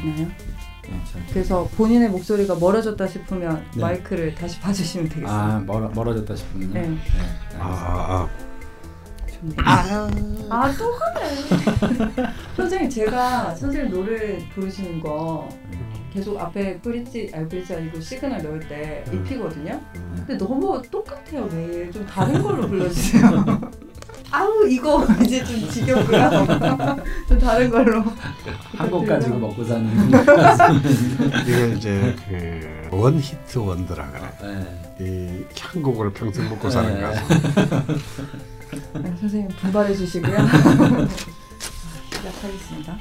들리시나요? 네, 잘 그래서 본인의 목소리가 멀어졌다 싶으면 네. 마이크를 다시 봐주시면 되겠습니다. 아 멀어, 멀어졌다 싶으면 네. 네. 아, 아, 좋네요. 아, 또 하네. 선생님, 제가 선생님 노래 부르시는 거 계속 앞에 브릿지, 아니 브릿지 아니고 시그널 넣을 때 음. 입히거든요. 아. 근데 너무 똑같아요, 매일. 좀 다른 걸로 불러주세요. 아우, 이거 이제 좀 지겹고요. 좀 다른 걸로. 한국 가지고 먹고 사는 이게 이제 그 원 히트 원더라 그래. 네. 이 한국어를 평생 먹고 사는 네. 가수. 네, 선생님 분발해 주시고요. 시작하겠습니다.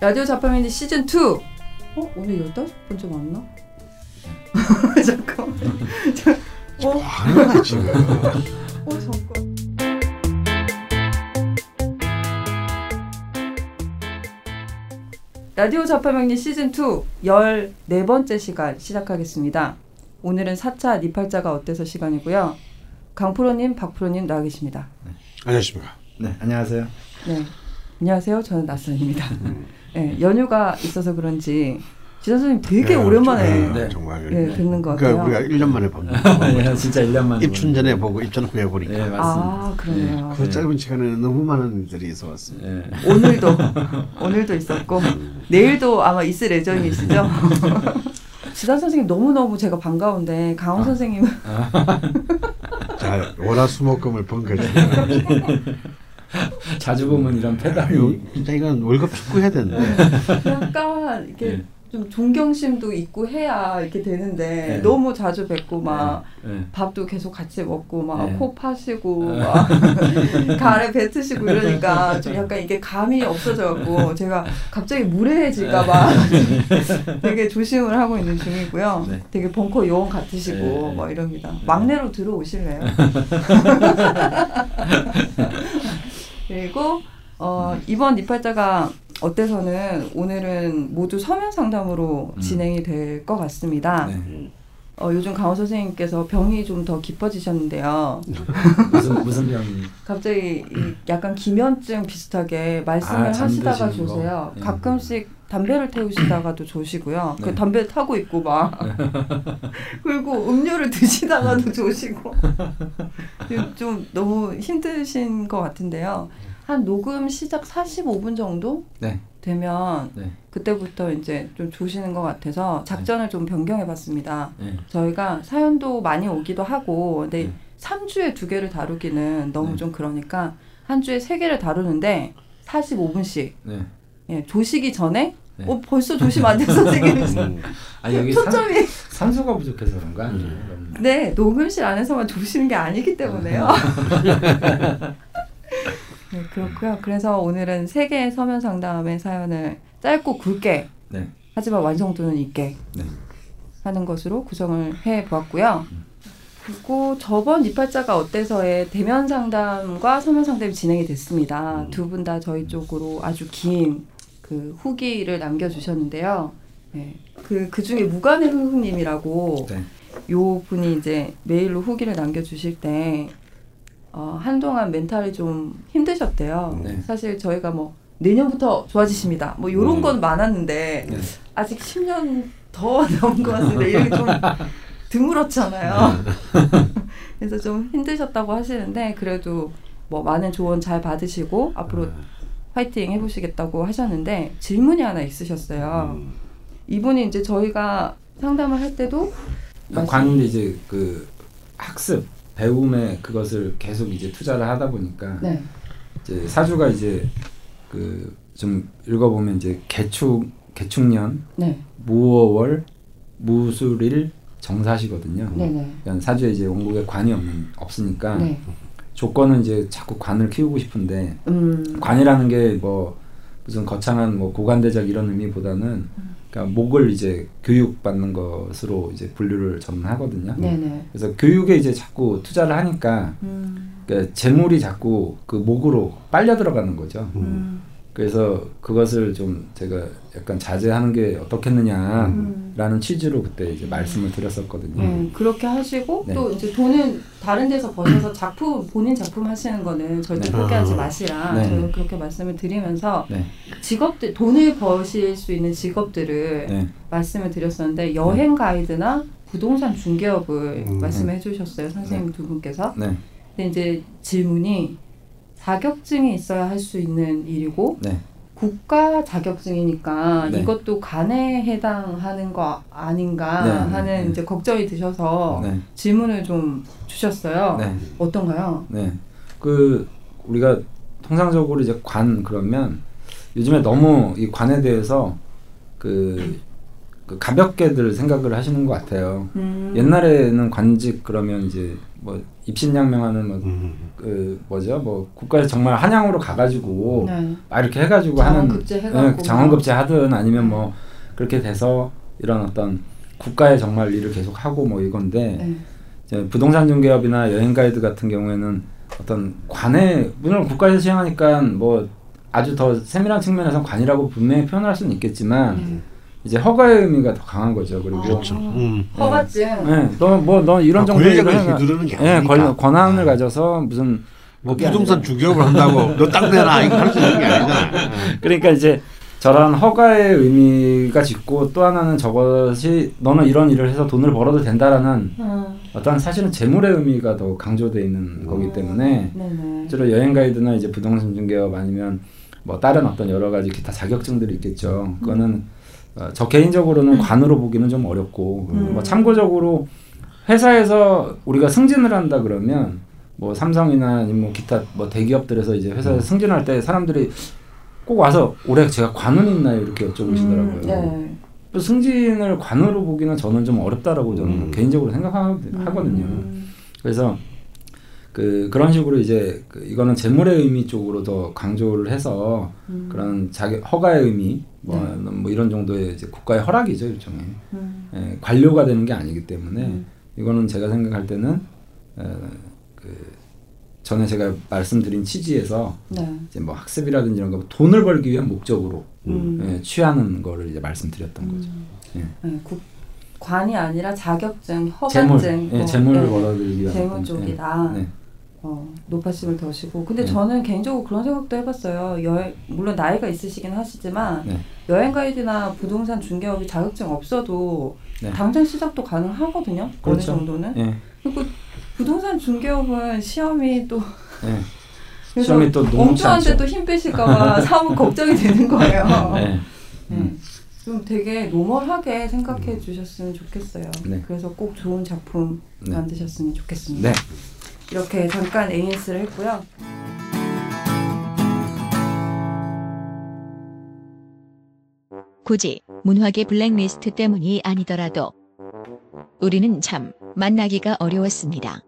라디오 자파민디 시즌 2. 어 오늘 열다섯 번째 맞나? 잠깐. 어, 뭐 하는 거야 지금? 어 잠깐. 라디오 자파명리 시즌 2 14번째 시간 시작하겠습니다. 오늘은 4차 니팔자가 어때서 시간이고요. 강프로님, 박프로님 나와 계십니다. 안녕하십니까. 네 안녕하세요. 네. 안녕하세요. 저는 낯선입니다. 음. 네, 연휴가 있어서 그런지 지선 선생님 되게 네, 오랜만에 네, 네. 정말. 네, 뵙는 것 그러니까 같아요. 우리가 1년 만에 봅니다. 네, 진짜 1년 만에 입춘 전에 보고 입춘 후에 보니까 네 맞습니다. 아, 그러네요. 그 짧은 시간에는 너무 많은 일들이 있어 왔습니다. 네. 오늘도 오늘도 있었고 내일도 아마 있을 예정이시죠? 지선 선생님 너무 너무 제가 반가운데 강원 아. 선생님 자, 월화수목금을 번거지면 자주 보면 이런 페달이 진짜 이건 월급 축구 해야 되는데. 약간 이렇게 네. 좀 존경심도 있고 해야 이렇게 되는데 네. 너무 자주 뵙고 막 네. 밥도 계속 같이 먹고 막 네. 코 파시고 네. 막 가래 뱉으시고 이러니까 좀 약간 이게 감이 없어져갖고 제가 갑자기 무례해질까봐 되게 조심을 하고 있는 중이고요. 네. 되게 벙커 요원 같으시고 네. 뭐 이럽니다. 막내로 들어오실래요? 그리고 어, 이번 니팔자가 어때서는 오늘은 모두 서면 상담으로 음. 진행이 될 것 같습니다. 네. 어, 요즘 강호 선생님께서 병이 좀 더 깊어지셨는데요. 무슨 무슨 병이 갑자기 이 약간 기면증 비슷하게 말씀을 아, 하시다가? 조세요. 네. 가끔씩 담배를 태우시다가도 조시고요. 그 네. 담배 타고 있고 막 그리고 음료를 드시다가도 조시고 좀 너무 힘드신 것 같은데요. 한 녹음 시작 45분 정도 네. 되면 네. 그때부터 이제 좀 조시는 것 같아서 작전을 좀 변경해 봤습니다. 네. 저희가 사연도 많이 오기도 하고 근데 네. 3주에 두 개를 다루기는 너무 네. 좀 그러니까 한 주에 세 개를 다루는데 45분씩 네. 예, 조시기 전에 네. 어 벌써 조시면 안돼 선생님 음. 아 여기 산, 초점이 산소가 부족해서 그런가? 음. 네 녹음실 안에서만 조시는 게 아니기 때문에요 네, 그렇고요 그래서 오늘은 세 개의 서면 상담의 사연을 짧고 굵게 네. 하지만 완성도는 있게 네. 하는 것으로 구성을 해 보았고요. 그리고 저번 이팔자가 어때서의 대면 상담과 서면 상담이 진행이 됐습니다. 음. 두분 다 저희 쪽으로 아주 긴 그 후기를 남겨주셨는데요. 네. 그, 그 중에 무관의 흥흥님이라고 네. 요 분이 이제 메일로 후기를 남겨주실 때, 어, 한동안 멘탈이 좀 힘드셨대요. 네. 사실 저희가 뭐, 내년부터 좋아지십니다. 뭐, 요런 음. 건 많았는데, 네. 아직 10년 더 남은 것 같은데 이게 좀 드물었잖아요. 그래서 좀 힘드셨다고 하시는데 그래도 뭐 많은 조언 잘 받으시고 앞으로 화이팅 해보시겠다고 하셨는데 질문이 하나 있으셨어요. 음. 이분이 이제 저희가 상담을 할 때도 말씀- 관이 이제 그 학습 배움에 그것을 계속 이제 투자를 하다 보니까 네, 이제 사주가 이제 그 좀 읽어보면 이제 개축 개축년 네, 무어월 무술일 정사시거든요. 네, 네, 그러니까 사주에 이제 원국에 관이 없는 없으니까 네. 조건은 이제 자꾸 관을 키우고 싶은데 음, 관이라는 게 뭐 무슨 거창한 뭐 고관대적 이런 의미보다는 그러니까 목을 이제 교육받는 것으로 이제 분류를 저는 하거든요. 네, 네. 그래서 교육에 이제 자꾸 투자를 하니까 음, 그러니까 재물이 자꾸 그 목으로 빨려 들어가는 거죠. 음. 음, 그래서 그것을 좀 제가 약간 자제하는 게 어떻겠느냐라는 음. 취지로 그때 이제 말씀을 드렸었거든요. 네, 그렇게 하시고 네. 또 이제 돈은 다른 데서 버셔서 작품 본인 작품 하시는 거는 절대 네. 포기하지 아. 마시라 네. 저는 그렇게 말씀을 드리면서 네, 직업들 돈을 버실 수 있는 직업들을 네, 말씀을 드렸었는데 여행 가이드나 부동산 중개업을 음. 말씀해 주셨어요 선생님 두 분께서 네, 근데 이제 질문이 자격증이 있어야 할 수 있는 일이고 네, 국가 자격증이니까 네. 이것도 관에 해당하는 거 아닌가 네, 하는 네. 이제 걱정이 드셔서 네, 질문을 좀 주셨어요. 네, 어떤가요? 네. 그 우리가 통상적으로 이제 관 그러면 요즘에 너무 이 관에 대해서 그, 그 가볍게들 생각을 하시는 것 같아요. 음. 옛날에는 관직 그러면 이제 뭐 입신양명하는 뭐 음. 그 뭐죠 뭐 국가에서 정말 한양으로 가가지고 네. 막 이렇게 해가지고 하는 장원급제 해갖고 예, 장원급제 하든 아니면 뭐 그렇게 돼서 이런 어떤 국가에 정말 일을 계속 하고 뭐 이건데 네. 이제 부동산 중개업이나 여행 가이드 같은 경우에는 어떤 관에 물론 국가에서 시행하니까 뭐 아주 더 세밀한 측면에서 관이라고 분명히 표현할 수는 있겠지만 네. 이제 허가의 의미가 더 강한 거죠. 그리고 그렇죠. 음. 허가증. 네, 너뭐 너 이런 아, 정도 권력을 일을 해가- 휘두르는 게 예, 아니니까. 권, 권한을 아. 가져서 무슨 뭐 부동산 아니라- 주기업을 한다고 너 땅 내놔 이거 할수 있는 게 아니잖아. 그러니까 이제 저런 허가의 의미가 짙고 또 하나는 저것이 너는 이런 일을 해서 돈을 벌어도 된다라는 음. 어떤 사실은 재물의 의미가 더 강조돼 있는 거기 때문에 네네. 실제로 여행 가이드나 이제 부동산 중개업 아니면 뭐 다른 어떤 여러 가지 기타 자격증들이 있겠죠. 그거는 어, 저 개인적으로는 관으로 보기는 좀 어렵고 음. 뭐 참고적으로 회사에서 우리가 승진을 한다 그러면 뭐 삼성이나 뭐 기타 뭐 대기업들에서 이제 회사에 승진할 때 사람들이 꼭 와서 올해 제가 관은 있나요 이렇게 여쭤보시더라고요. 음, 네. 또 승진을 관으로 보기는 저는 좀 어렵다라고 저는 음. 개인적으로 생각하거든요. 음. 그래서 그 그런 식으로 이제 그 이거는 재물의 의미 쪽으로 더 강조를 해서 음. 그런 자기 허가의 의미 뭐, 네. 뭐 이런 정도의 이제 국가의 허락이죠 일종의 음. 예, 관료가 되는 게 아니기 때문에 음. 이거는 제가 생각할 때는 어, 그 전에 제가 말씀드린 취지에서 네. 이제 뭐 학습이라든지 이런 거 돈을 벌기 위한 목적으로 음. 예, 취하는 거를 이제 말씀드렸던 거죠. 예. 네, 국, 관이 아니라 자격증, 재물, 허가증, 예, 뭐, 재물을 네. 벌어들이기 위한 재물 어떤, 쪽이다. 예, 네. 어, 높아심을 더시고. 근데 네. 저는 개인적으로 그런 생각도 해봤어요. 여행, 물론 나이가 있으시긴 하시지만 네. 여행 가이드나 부동산 중개업이 자격증 없어도 네. 당장 시작도 가능하거든요. 그렇죠. 어느 정도는. 예, 그리고 부동산 중개업은 시험이 또 예. 시험이 또 않죠. 또힘 빼실까봐 사무 걱정이 되는 거예요. 네. 네. 음. 좀 되게 노멀하게 생각해 주셨으면 좋겠어요. 네. 그래서 꼭 좋은 작품 네. 만드셨으면 좋겠습니다. 네. 이렇게 잠깐 AS를 했고요. 굳이 문학의 블랙리스트 때문이 아니더라도 우리는 참 만나기가 어려웠습니다.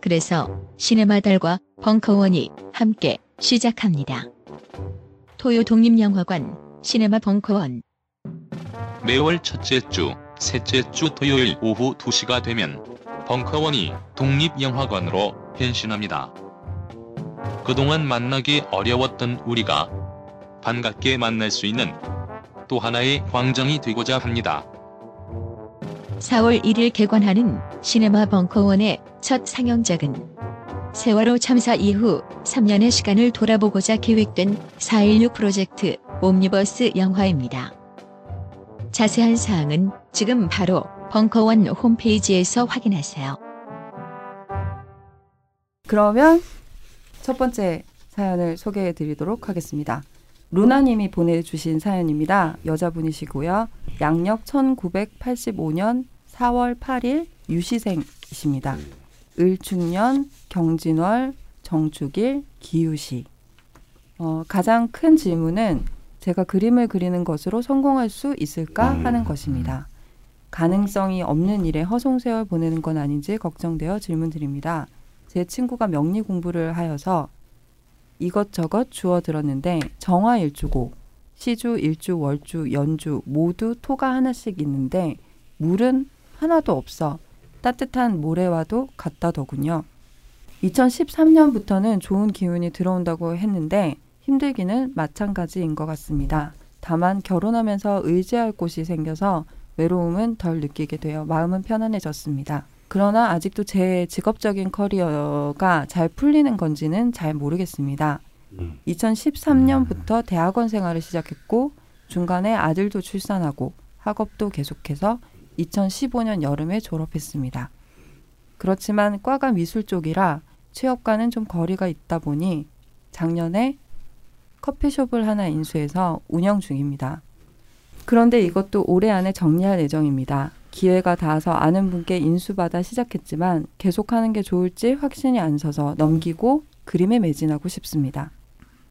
그래서 시네마 달과 벙커원이 함께 시작합니다. 토요 독립영화관 시네마 벙커원 매월 첫째 주, 셋째 주 토요일 오후 2시가 되면 벙커원이 독립영화관으로 변신합니다. 그동안 만나기 어려웠던 우리가 반갑게 만날 수 있는 또 하나의 광장이 되고자 합니다. 4월 1일 개관하는 시네마 벙커원의 첫 상영작은 세월호 참사 이후 3년의 시간을 돌아보고자 계획된 4.16 프로젝트 옴니버스 영화입니다. 자세한 사항은 지금 바로 벙커원 홈페이지에서 확인하세요. 그러면 첫 번째 사연을 소개해 드리도록 하겠습니다. 루나님이 보내주신 사연입니다. 여자분이시고요. 양력 1985년 4월 8일 유시생이십니다. 을축년, 경진월, 정축일, 기우시. 어, 가장 큰 질문은 제가 그림을 그리는 것으로 성공할 수 있을까 음. 하는 것입니다. 가능성이 없는 일에 허송세월 보내는 건 아닌지 걱정되어 질문드립니다. 제 친구가 명리 공부를 하여서 이것저것 주워 들었는데 정화 일주고 시주, 일주, 월주, 연주 모두 토가 하나씩 있는데 물은 하나도 없어 따뜻한 모래와도 같다더군요. 2013년부터는 좋은 기운이 들어온다고 했는데 힘들기는 마찬가지인 것 같습니다. 다만 결혼하면서 의지할 곳이 생겨서 외로움은 덜 느끼게 되어 마음은 편안해졌습니다. 그러나 아직도 제 직업적인 커리어가 잘 풀리는 건지는 잘 모르겠습니다. 음. 2013년부터 대학원 생활을 시작했고 중간에 아들도 출산하고 학업도 계속해서 2015년 여름에 졸업했습니다. 그렇지만 과가 미술 쪽이라 취업과는 좀 거리가 있다 보니 작년에 커피숍을 하나 인수해서 운영 중입니다. 그런데 이것도 올해 안에 정리할 예정입니다. 기회가 닿아서 아는 분께 인수받아 시작했지만 계속하는 게 좋을지 확신이 안 서서 넘기고 그림에 매진하고 싶습니다.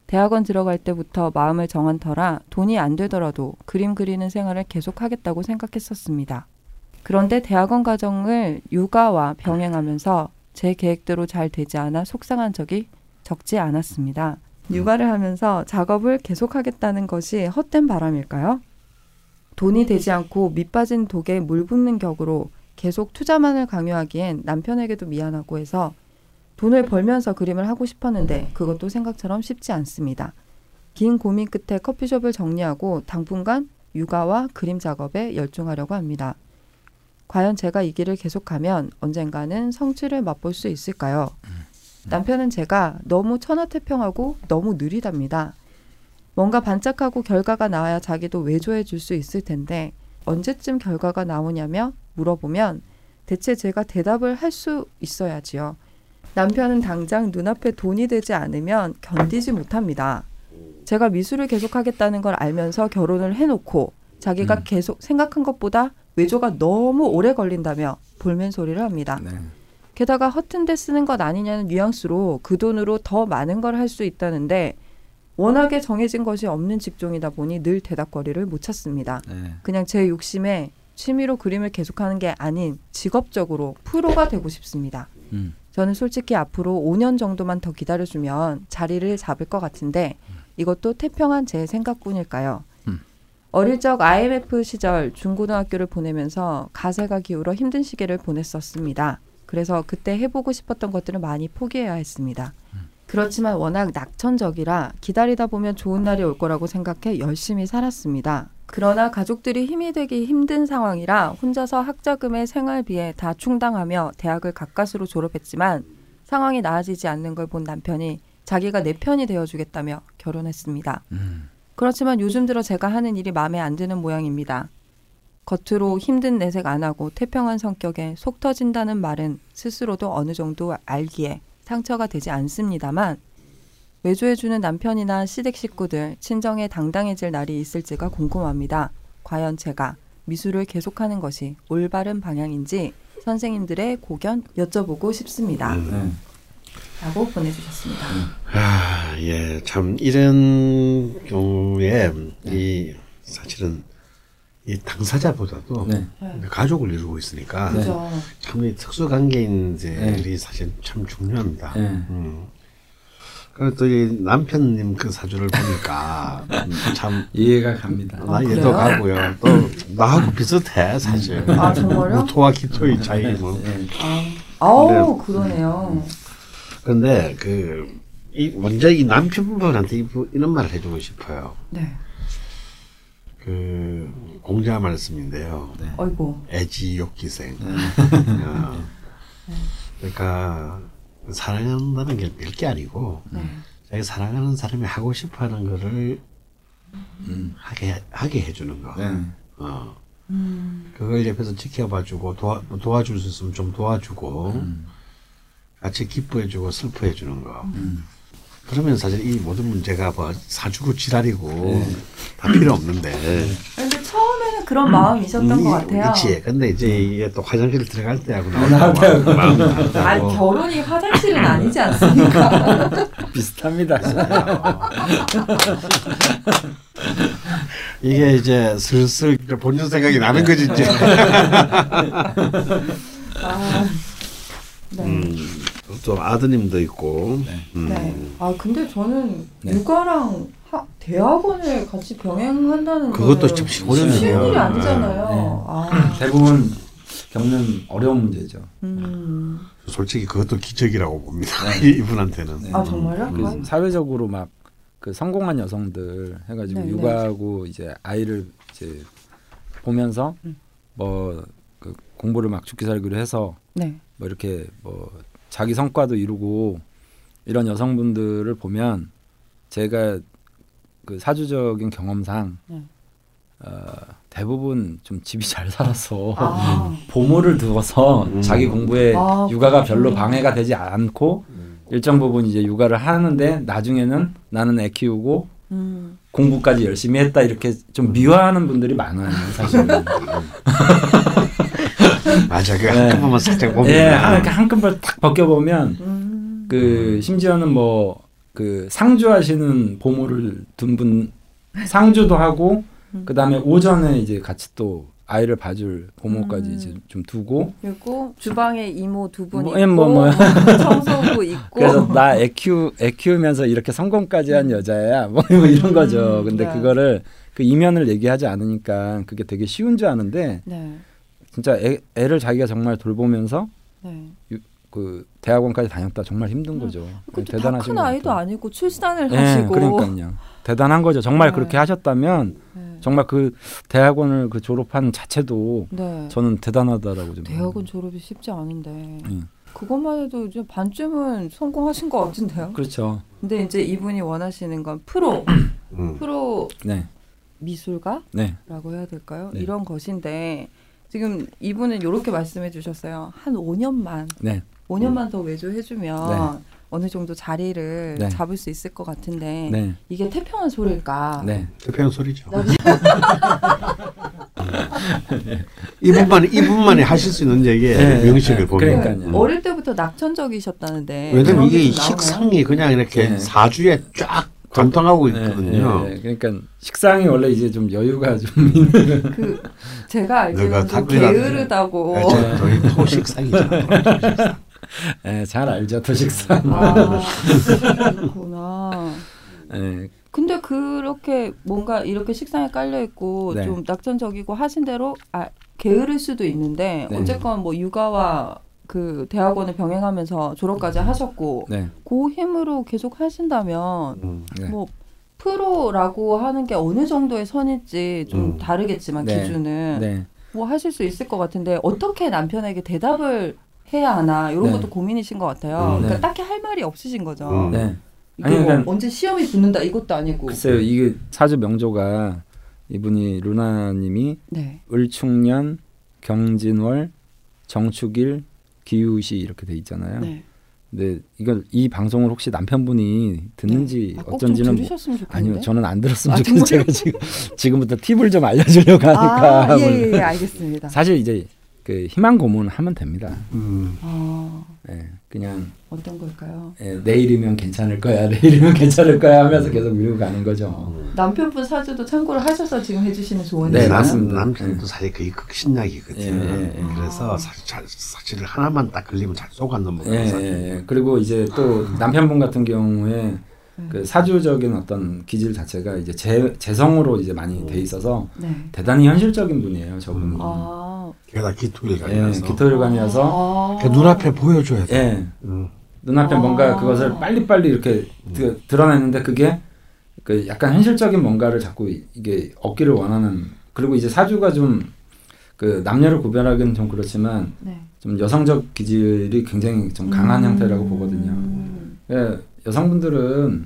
대학원 들어갈 때부터 마음을 정한 터라 돈이 안 되더라도 그림 그리는 생활을 계속하겠다고 생각했었습니다. 그런데 대학원 과정을 육아와 병행하면서 제 계획대로 잘 되지 않아 속상한 적이 적지 않았습니다. 육아를 하면서 작업을 계속하겠다는 것이 헛된 바람일까요? 돈이 되지 않고 밑빠진 독에 물 붓는 격으로 계속 투자만을 강요하기엔 남편에게도 미안하고 해서 돈을 벌면서 그림을 하고 싶었는데 그것도 생각처럼 쉽지 않습니다. 긴 고민 끝에 커피숍을 정리하고 당분간 육아와 그림 작업에 열중하려고 합니다. 과연 제가 이 길을 계속하면 언젠가는 성취를 맛볼 수 있을까요? 남편은 제가 너무 천하태평하고 너무 느리답니다. 뭔가 반짝하고 결과가 나와야 자기도 외조해 줄 수 있을 텐데 언제쯤 결과가 나오냐며 물어보면 대체 제가 대답을 할 수 있어야지요. 남편은 당장 눈앞에 돈이 되지 않으면 견디지 못합니다. 제가 미술을 계속하겠다는 걸 알면서 결혼을 해놓고 자기가 음. 계속 생각한 것보다 외조가 너무 오래 걸린다며 볼멘 소리를 합니다. 네. 게다가 허튼 데 쓰는 것 아니냐는 뉘앙스로 그 돈으로 더 많은 걸 할 수 있다는데 워낙에 정해진 것이 없는 직종이다 보니 늘 대답거리를 못 찾습니다. 네. 그냥 제 욕심에 취미로 그림을 계속하는 게 아닌 직업적으로 프로가 되고 싶습니다. 음. 저는 솔직히 앞으로 5년 정도만 더 기다려주면 자리를 잡을 것 같은데 이것도 태평한 제 생각뿐일까요? 음. 어릴 적 IMF 시절 중고등학교를 보내면서 가세가 기울어 힘든 시기를 보냈었습니다. 그래서 그때 해보고 싶었던 것들을 많이 포기해야 했습니다. 그렇지만 워낙 낙천적이라 기다리다 보면 좋은 날이 올 거라고 생각해 열심히 살았습니다. 그러나 가족들이 힘이 되기 힘든 상황이라 혼자서 학자금의 생활비에 다 충당하며 대학을 가까스로 졸업했지만 상황이 나아지지 않는 걸 본 남편이 자기가 내 편이 되어주겠다며 결혼했습니다. 음. 그렇지만 요즘 들어 제가 하는 일이 마음에 안 드는 모양입니다. 겉으로 힘든 내색 안 하고 태평한 성격에 속 터진다는 말은 스스로도 어느 정도 알기에 상처가 되지 않습니다만 외조해주는 남편이나 시댁 식구들 친정에 당당해질 날이 있을지가 궁금합니다. 과연 제가 미술을 계속하는 것이 올바른 방향인지 선생님들의 고견 여쭤보고 싶습니다. 네. 라고 보내주셨습니다. 아, 예, 참 이런 경우에 이 사실은 이 당사자보다도 네. 가족을 이루고 있으니까 네. 그죠. 참이 특수 관계인들이 사실 참 중요합니다. 네. 음. 그리고 또 이 남편님 그 사주를 보니까 참 이해가 갑니다. 나 아, 얘도? 가고요. 또 나하고 비슷해 사실. 아, 정말요? 무토와 기토의 차이는. 네. 아, 아우 그러네요. 그런데 그 이 먼저 이 남편분한테 이 부- 이런 말을 해주고 싶어요. 네. 그 공자 말씀인데요. 어이고. 애지욕기생. 네. 어. 그러니까 사랑한다는 게 별게 아니고 네. 자기 사랑하는 사람이 하고 싶어하는 거를 음. 하게 하게 해주는 거. 네. 어. 음. 그걸 옆에서 지켜봐주고 도와 도와줄 수 있으면 좀 도와주고 음. 같이 기뻐해주고 슬퍼해주는 거. 그러면 사실 이 모든 문제가 뭐 사주고 지랄이고 네. 다 필요 없는데. 근데 처음에는 그런 마음이셨던 것 같아요. 그렇지. 근데 이제 이게 또 화장실 들어갈 때하고 나올 때하고. 때하고 마음 아니 다르고. 결혼이 화장실은 아니지 않습니까? 비슷합니다. 이게 이제 슬슬 본전 생각이 나는 거지 이제. 아, 네. 음, 또 아드님도 있고. 네. 음. 네. 아 근데 저는 네. 육아랑 하, 대학원을 같이 병행한다는 그것도 참 쉬운. 일이 아니잖아요. 네. 아, 대부분 겪는 어려운 문제죠. 음. 솔직히 그것도 기적이라고 봅니다. 네. 이분한테는. 네. 아 정말요? 그 사회적으로 막 그 성공한 여성들 해가지고 네, 네. 육아하고 이제 아이를 이제 보면서 음. 뭐 그 공부를 막 죽기 살기로 해서 네. 뭐 이렇게 뭐 자기 성과도 이루고 이런 여성분들을 보면 제가 그 사주적인 경험상 네. 어, 대부분 좀 집이 잘 살아서 아. 보모를 두어서 음. 자기 공부에 아, 육아가 별로. 방해가 되지 않고 일정 부분 이제 육아를 하는데 나중에는 나는 애 키우고 음. 공부까지 열심히 했다 이렇게 좀 미화하는 분들이 많아요 사실. 맞아. 그 네. 한꺼번만 살짝 보면. 예, 한, 이렇게 한꺼번에 탁 벗겨 보면 음. 그 심지어는 뭐 그 상주하시는 보모를 둔 분 상주도 하고 음. 그 다음에 오전에 이제 같이 또 아이를 봐줄 보모까지 음. 이제 좀 두고 그리고 주방에 이모 두분 뭐, 있고 예, 뭐, 뭐. 청소부 있고 그래서 나애 키우 애 키우면서 이렇게 성공까지 한 여자야 뭐 이런 거죠. 음, 근데 네. 그거를 그 이면을 얘기하지 않으니까 그게 되게 쉬운 줄 아는데 네. 진짜 애, 애를 자기가 정말 돌보면서 네. 그 대학원까지 다녔다 정말 힘든 거죠. 그것도 대단하신 것 아이도. 아니고 출산을 예, 하시고 그러니까요. 대단한 거죠. 정말 네. 그렇게 하셨다면 네. 정말 그 대학원을 그 졸업한 자체도 네. 저는 대단하다라고 좀. 대학원 졸업이 쉽지 않은데 예. 그것만 해도 이제 반쯤은 성공하신 것 같은데요. 그렇죠. 근데 이제 이분이 원하시는 건 프로 음. 프로 네, 미술가라고 네, 해야 될까요? 네. 이런 것인데 지금 이분은 이렇게 말씀해 주셨어요. 한 5년만 네, 5년만 더 외조해주면 네. 어느 정도 자리를 네. 잡을 수 있을 것 같은데 네, 이게 태평한 소리일까? 네. 대표형 소리죠. 이분만 이분만이 하실 수 있는 얘기에 네, 명식을 네, 보면. 그러니까요. 음. 어릴 때부터 낙천적이셨다는데 왜냐면 이게? 식상이 그냥 이렇게 네. 사주에 쫙 관통하고 있거든요. 네, 네. 그러니까 식상이 원래 이제 좀 여유가 좀 있는. 그 제가 알기로는 내가 좀. 게으르다고 네, 저- 저희 토식상이죠. 토식상. 네, 잘 알죠, 또 식상. 아 그렇구나. 네, 근데 그렇게 뭔가 이렇게 식상에 깔려 있고 네. 좀 낙천적이고 하신 대로 아 게으를 수도 있는데 네. 어쨌건 뭐 육아와 그 대학원을 병행하면서 졸업까지 하셨고 네, 그 힘으로 계속 하신다면 음. 네. 뭐 프로라고 하는 게 어느 정도의 선일지 좀 음. 다르겠지만 네. 기준은 네. 뭐 하실 수 있을 것 같은데 어떻게 남편에게 대답을 해야 하나 이런 네. 것도 고민이신 것 같아요. 음. 그러니까 네. 딱히 할 말이 없으신 거죠. 음. 네. 이게 아니, 뭐 그러니까- 언제 시험이 붙는다 이것도 아니고. 글쎄요, 이게 사주 명조가 이분이 루나님이 네. 을충년, 경진월, 정축일, 기우시 이렇게 돼 있잖아요. 네. 근데 이걸 이 방송을 혹시 남편분이 듣는지 아, 꼭좀 어쩐지는 뭐- 좋겠는데. 아니요, 저는 안 들었으면 아, 좋겠어요. 제가 지금 지금부터 팁을 좀 알려주려고 하니까 아, 예, 예, 예, 알겠습니다. 사실 이제 그 희망 고문 하면 됩니다. 음. 아, 예, 그냥 어떤 걸까요? 예, 내일이면 괜찮을 거야, 내일이면 괜찮을 거야 하면서 계속 밀고 가는 거죠. 남편분 사주도 참고를 하셔서 지금 해주시는 조언이에요. 네, 남- 맞습니다. 남편도 사실 그게 극신약이거든요. 예, 예, 예. 그래서 아. 사실 잘, 사실 하나만 딱 걸리면 잘 쏘가 넘어가는 예, 사실. 예, 예. 그리고 이제 또 남편분 같은 경우에 그 사주적인 어떤 기질 자체가 이제 재, 재성으로 이제 많이 돼 있어서 네. 대단히 현실적인 분이에요, 저분이. 아, 게다가 기토일 예, 기토일관이어서 아. 그 눈앞에 보여줘야 돼. 예, 음. 눈앞에 아. 뭔가 그것을 빨리빨리 이렇게 드, 드러내는데 그게 그 약간 현실적인 뭔가를 자꾸 이- 이게 얻기를 원하는 그리고 이제 사주가 좀 그 남녀를 구별하기는 좀 그렇지만 네. 좀 여성적 기질이 굉장히 좀 강한 음. 형태라고 보거든요. 예, 여성분들은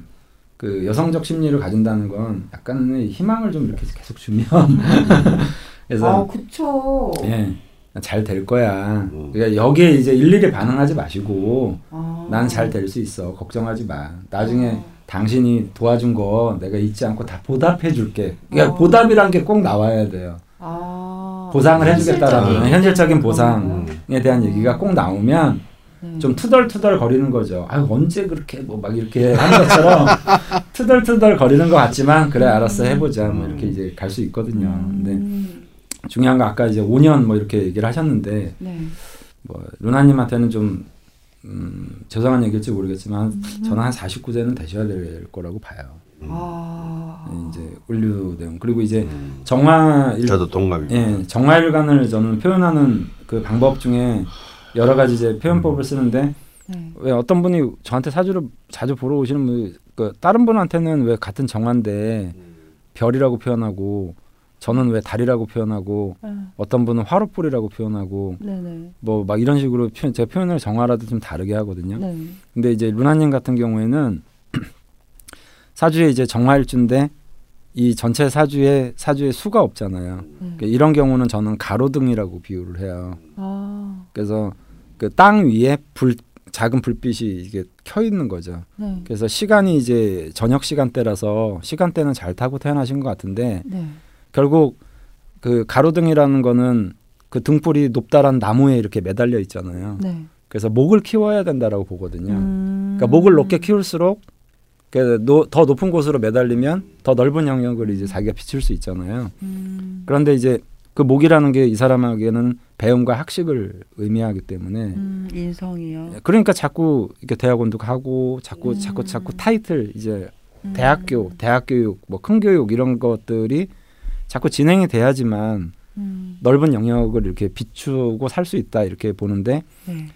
그 여성적 심리를 가진다는 건 약간의 희망을 좀 이렇게 계속 주면 그래서 아, 그쵸. 예, 잘 될 거야. 음. 그러니까 여기에 이제 일일이 반응하지 마시고 아. 난잘 될 수 있어. 걱정하지 마. 나중에 어. 당신이 도와준 거 내가 잊지 않고 다 보답해 줄게. 그러니까 어. 보답이란 게 꼭 나와야 돼요. 아. 보상을 해주겠다라는 현실적인 현실적인 어. 보상에 대한 얘기가 꼭 나오면 네. 좀 투덜투덜 거리는 거죠. 아 언제 그렇게 뭐 막 이렇게 하는 것처럼 투덜투덜 거리는 것 같지만 그래 알았어 해보자 뭐 이렇게 이제 갈 수 있거든요. 근데 음. 중요한 거 아까 이제 5년 뭐 이렇게 얘기를 하셨는데 네. 뭐 루나님한테는 좀 음, 죄송한 얘기일지 모르겠지만 음. 저는 한 49세는 되셔야 될 거라고 봐요. 아. 이제 을류대원 그리고 이제 음. 정화 일, 저도 동감입니다. 예, 정화 일관을 저는 표현하는 그 방법 중에 여러 가지 이제 표현법을 쓰는데 네. 왜 어떤 분이 저한테 사주를 자주 보러 오시는 분이 그 다른 분한테는 왜 같은 정화인데 별이라고 표현하고 저는 왜 달이라고 표현하고 아, 어떤 분은 화롯불이라고 표현하고 네네. 뭐막 이런 식으로 표현, 제가 표현을 정화라도 좀 다르게 하거든요. 네. 근데 이제 루나님 같은 경우에는 사주에 이제 정화일주인데 이 전체 사주에 사주에 수가 없잖아요. 네. 그러니까 이런 경우는 저는 가로등이라고 비유를 해요. 아, 그래서 그 땅 위에 불 작은 불빛이 이게 켜 있는 거죠. 네. 그래서 시간이 이제 저녁 시간대라서 시간대는 잘 타고 태어나신 것 같은데 네. 결국 그 가로등이라는 거는 그 등불이 높다란 나무에 이렇게 매달려 있잖아요. 네. 그래서 목을 키워야 된다라고 보거든요. 음. 그러니까 목을 높게 키울수록 그 노- 더 높은 곳으로 매달리면 더 넓은 영역을 이제 자기가 비출 수 있잖아요. 음. 그런데 이제 그 목이라는 게 이 사람에게는 배움과 학식을 의미하기 때문에 음, 인성이요. 그러니까 자꾸 이렇게 대학원도 가고 자꾸 음. 자꾸 자꾸 타이틀 이제 음. 대학교, 대학교육, 뭐 큰 교육 이런 것들이 자꾸 진행이 돼야지만 음. 넓은 영역을 이렇게 비추고 살 수 있다 이렇게 보는데 네.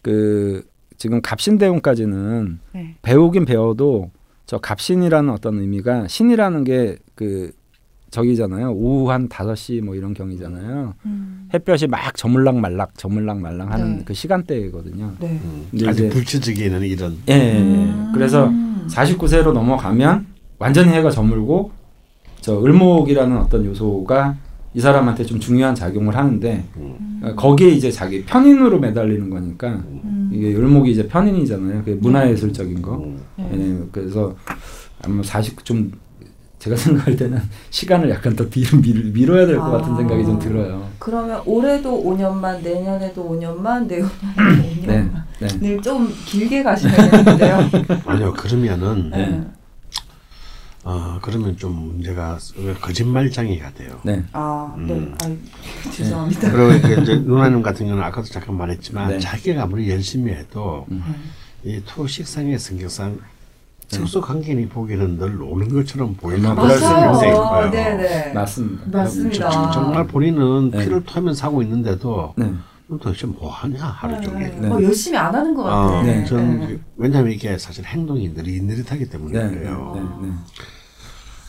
그 지금 갑신대운까지는 네. 배우긴 배워도 저 갑신이라는 어떤 의미가 신이라는 게 그 저기잖아요. 오후 한 5시 뭐 이런 경이잖아요. 음. 햇볕이 막 저물락 말락 저물락 말락 하는 네. 그 시간대거든요. 네. 음, 아주 이제- 불치적에는 이런 예, 예, 예. 음. 그래서 49세로 넘어가면 완전히 해가 저물고 저 을목이라는 어떤 요소가 이 사람한테 좀 중요한 작용을 하는데 음. 어, 거기에 이제 자기 편인으로 매달리는 거니까 음. 이게 을목이 이제 편인이잖아요. 그게 문화예술적인 거. 음. 네. 예, 그래서 아마 40좀 제가 생각할 때는 시간을 약간 더 뒤로 밀, 밀어야 될 것 같은 아. 생각이 좀 들어요. 그러면 올해도 5년만, 내년에도 5년만, 내후년에도 네, 5년만. 네, 늘좀 길게 가시겠는데요. 아니요 그러면은 네. 어 그러면 좀 문제가 거짓말장애가 돼요. 네, 아, 네. 음. 아이, 죄송합니다. 그리고 이제 누나님 같은 경우는 아까도 잠깐 말했지만 네. 자기가 아무리 열심히 해도 음. 이 토식상의 성격상 sek수 관계니 보기에는 늘 오는 것처럼 보이는 맞아요. 네네. 맞습니다. 맞습니다. 저- 정말 본인은 네. 피를 토하면 사고 있는데도 네, 너 도대체 뭐 하냐 하루 종일. 네. 어, 열심히 안 하는 것 같아요. 어, 네. 네. 그- 왜냐하면 이게 사실 행동이 느릿느릿하기 때문에 네, 네, 그래요. 네, 네.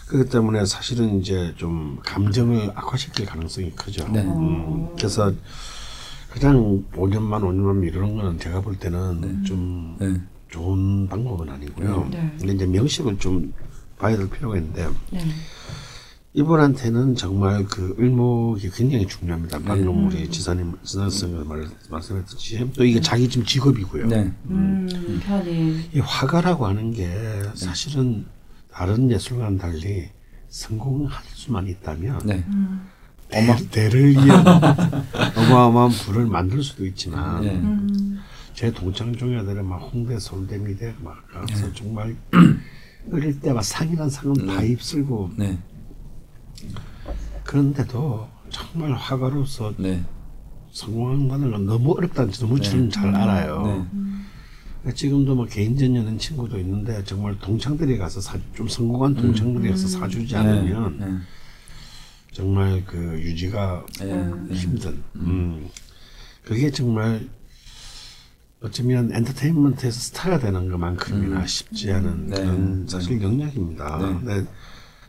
그렇기 때문에 사실은 이제 좀 감정을 악화시킬 가능성이 크죠. 네. 음, 그래서 그냥 5년만 5년만 미루는 거는 제가 볼 때는 좀 네. 좋은 방법은 아니고요. 네. 근데 이제 명식을 좀 봐야 될 필요가 있는데 네. 이분한테는 정말 그 을목이 굉장히 중요합니다. 네. 방금 우리 지사님 지사님 말 말씀했듯이 또 이게 자기 지금 직업이고요. 네. 음, 편히. 이 화가라고 하는 게 사실은 다른 예술과는 달리 성공할 수만 있다면 네. 음. 어마 대를 위한 어마어마한 부를 만들 수도 있지만 네. 음. 제 동창 중에 아들은 막 홍대 서울대 미대 막 가서 네. 정말 어릴 때 막 상이란 상은 다 입술고 네. 그런데도 정말 화가로서 네. 성공한다는 건 너무 어렵다는 지 너무 저는 잘 알아요. 네. 지금도 뭐 개인전 여는 친구도 있는데 정말 동창들이 가서 사, 좀 성공한 동창들이 가서 사주지 않으면 네. 정말 그 유지가 네. 네. 힘든. 음. 그게 정말 어쩌면 엔터테인먼트에서 스타가 되는 것만큼이나 쉽지 않은 네. 그런 사실 영역입니다. 네. 근데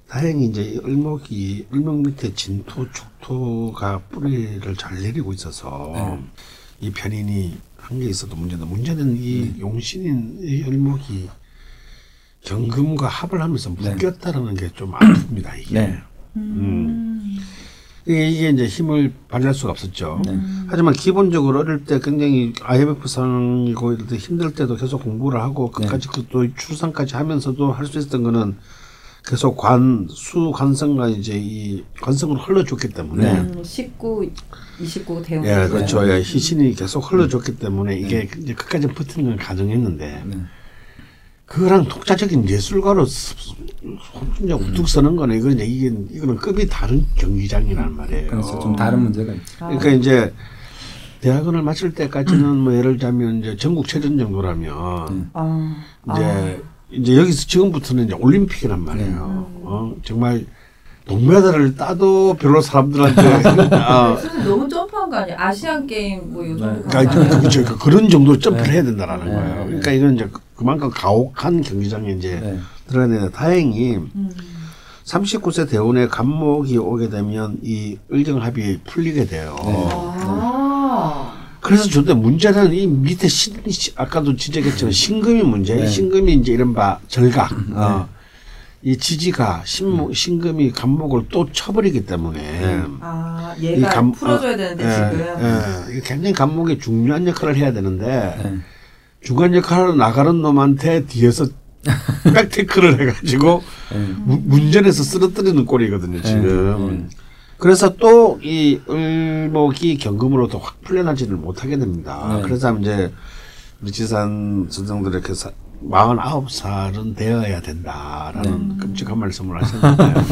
다행히 이제 이 을목이 을목 밑에 진토, 축토가 뿌리를 잘 내리고 있어서 네. 이 편인이 한 게 있어도 문제다. 문제는 이 네. 용신인 이 을목이 경금과 합을 하면서 네. 묶였다라는 게 좀 아픕니다. 이게. 네. 음. 이게, 이게 이제 힘을 발휘할 수가 없었죠. 네. 하지만 기본적으로 어릴 때 굉장히 IMF상이고 이럴 때 힘들 때도 계속 공부를 하고 네. 끝까지 그또 출산까지 하면서도 할 수 있었던 거는 계속 관, 수, 관성과 이제 이 관성을 흘러줬기 때문에 네. 음, 19, 29 대응. 예, 그렇죠. 예, 희신이 계속 흘러줬기 때문에 이게 이제 끝까지 버티는 걸 가정했는데 네. 그거랑 독자적인 예술가로 혼자 우뚝 서는 거는 이거 이제 이게 이거는 급이 다른 경기장이란 말이에요. 그래서 좀 다른 문제가 있죠. 아, 그러니까 이제 대학원을 마칠 때까지는 뭐 예를 들자면 이제 전국 체전 정도라면 아, 이제 이제 여기서 지금부터는 이제 올림픽이란 말이에요. 네. 어, 정말 동메달을 따도 별로 사람들한테 아, 선생님 너무 점프한 거 아니에요? 아시안 게임 뭐요 정도 네. 그러니까 아니에요? 그, 그, 그런 정도 점프를 네. 해야 된다라는 네. 거예요. 그러니까 이건 이제 그만큼 가혹한 경기장에 이제 네. 들어가야 되는데 다행히 음. 39세 대원의 감목이 오게 되면 이 의정합이 풀리게 돼요. 네. 아. 그래서 저때 문제는 이 밑에 신, 시- 아까도 지적했지만 신금이 문제. 네. 신금이 이제 이른바 절각. 어. 이 지지가 신무, 신금이 감목을 또 쳐버리기 때문에 아, 이 얘가 감- 풀어줘야 되는데 예, 지금. 예. 굉장히 감목이 중요한 역할을 해야 되는데 네. 중간 역할을 나가는 놈한테 뒤에서 백테크를 해가지고 네. 무- 문전에서 쓰러뜨리는 꼴이거든요 지금. 그래서 또 이 을목이 경금으로도 확 풀려나지를 못하게 됩니다. 네. 그래서 이제 우리 지산 선생들에게 49살은 되어야 된다라는 끔찍한 말씀을 하셨는데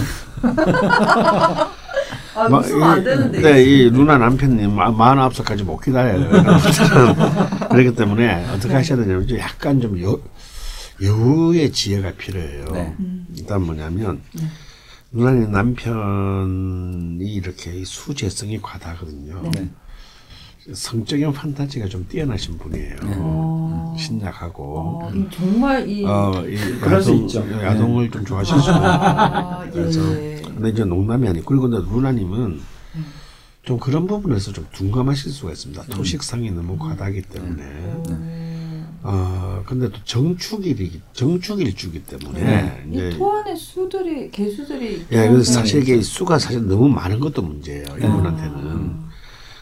아, 안 이- 되는데. 네, 이 누나 남편님 마- 49살까지 못 기다려요. 그렇기 때문에 어떻게 하셔야 되냐면 좀 약간 좀 여, 여우의 지혜가 필요해요. 네. 일단 뭐냐면 누나님 남편이 이렇게 이 수재성이 과다하거든요. 네. 성적인 판타지가 좀 뛰어나신 분이에요. 어. 신약하고 어, 이 정말 이. 어, 이 야동, 있죠. 야동을 좀 좋아하실 수 있어요. 아, 예. 그래서 근데 이제 농담이 아니고 그리고 근데 누나님은 좀 그런 부분에서 좀 둔감하실 수가 있습니다. 토식상이 너무 과다하기 때문에. 음. 어 근데 또 정축일이 정축일주기 때문에 네. 이 이제 토 안에 수들이 개수들이. 예, 그래서 사실. 이게 수가 사실 너무 많은 것도 문제예요. 이분한테는.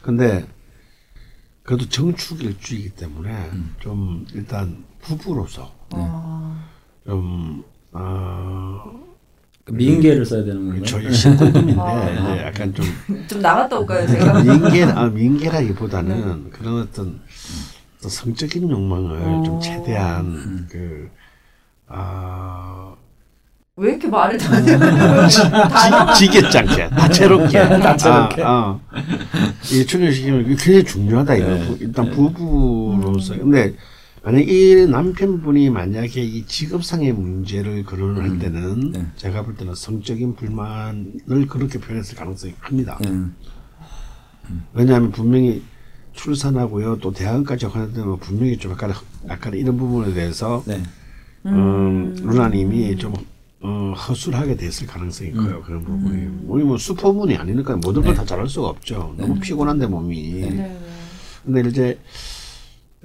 근데 그래도 정축 일주이기 때문에 좀 일단 부부로서 아. 좀 어, 그 미인계를 써야 되는 건가요? 저희 신고금인데 아. 이제 약간 좀 좀 나갔다 올까요, 제가? 민계 아, 민계라기보다는 그런 어떤, 성적인 욕망을 좀 어. 최대한 그 아, 왜 이렇게 말을 다 지, 지겠지 않게 다채롭게 다채롭게. 아, 아. 이 출연시키면 굉장히 중요하다 이거 네. 일단 부부로서 근데 만약 이 남편분이 만약에 이 직업상의 문제를 거론을 할 때는 네. 제가 볼 때는 성적인 불만을 그렇게 표현했을 가능성이 큽니다. 네. 왜냐하면 분명히 출산하고요 또 대학까지 하는데 분명히 좀 약간 약간 이런 부분에 대해서 네. 음, 루나님이 좀 어, 허술하게 됐을 가능성이 커요 그런 부분이. 우리 뭐 슈퍼문이 아니니까 모든 걸 다 잘할 수가 없죠. 너무 피곤한데 몸이. 네. 근데 이제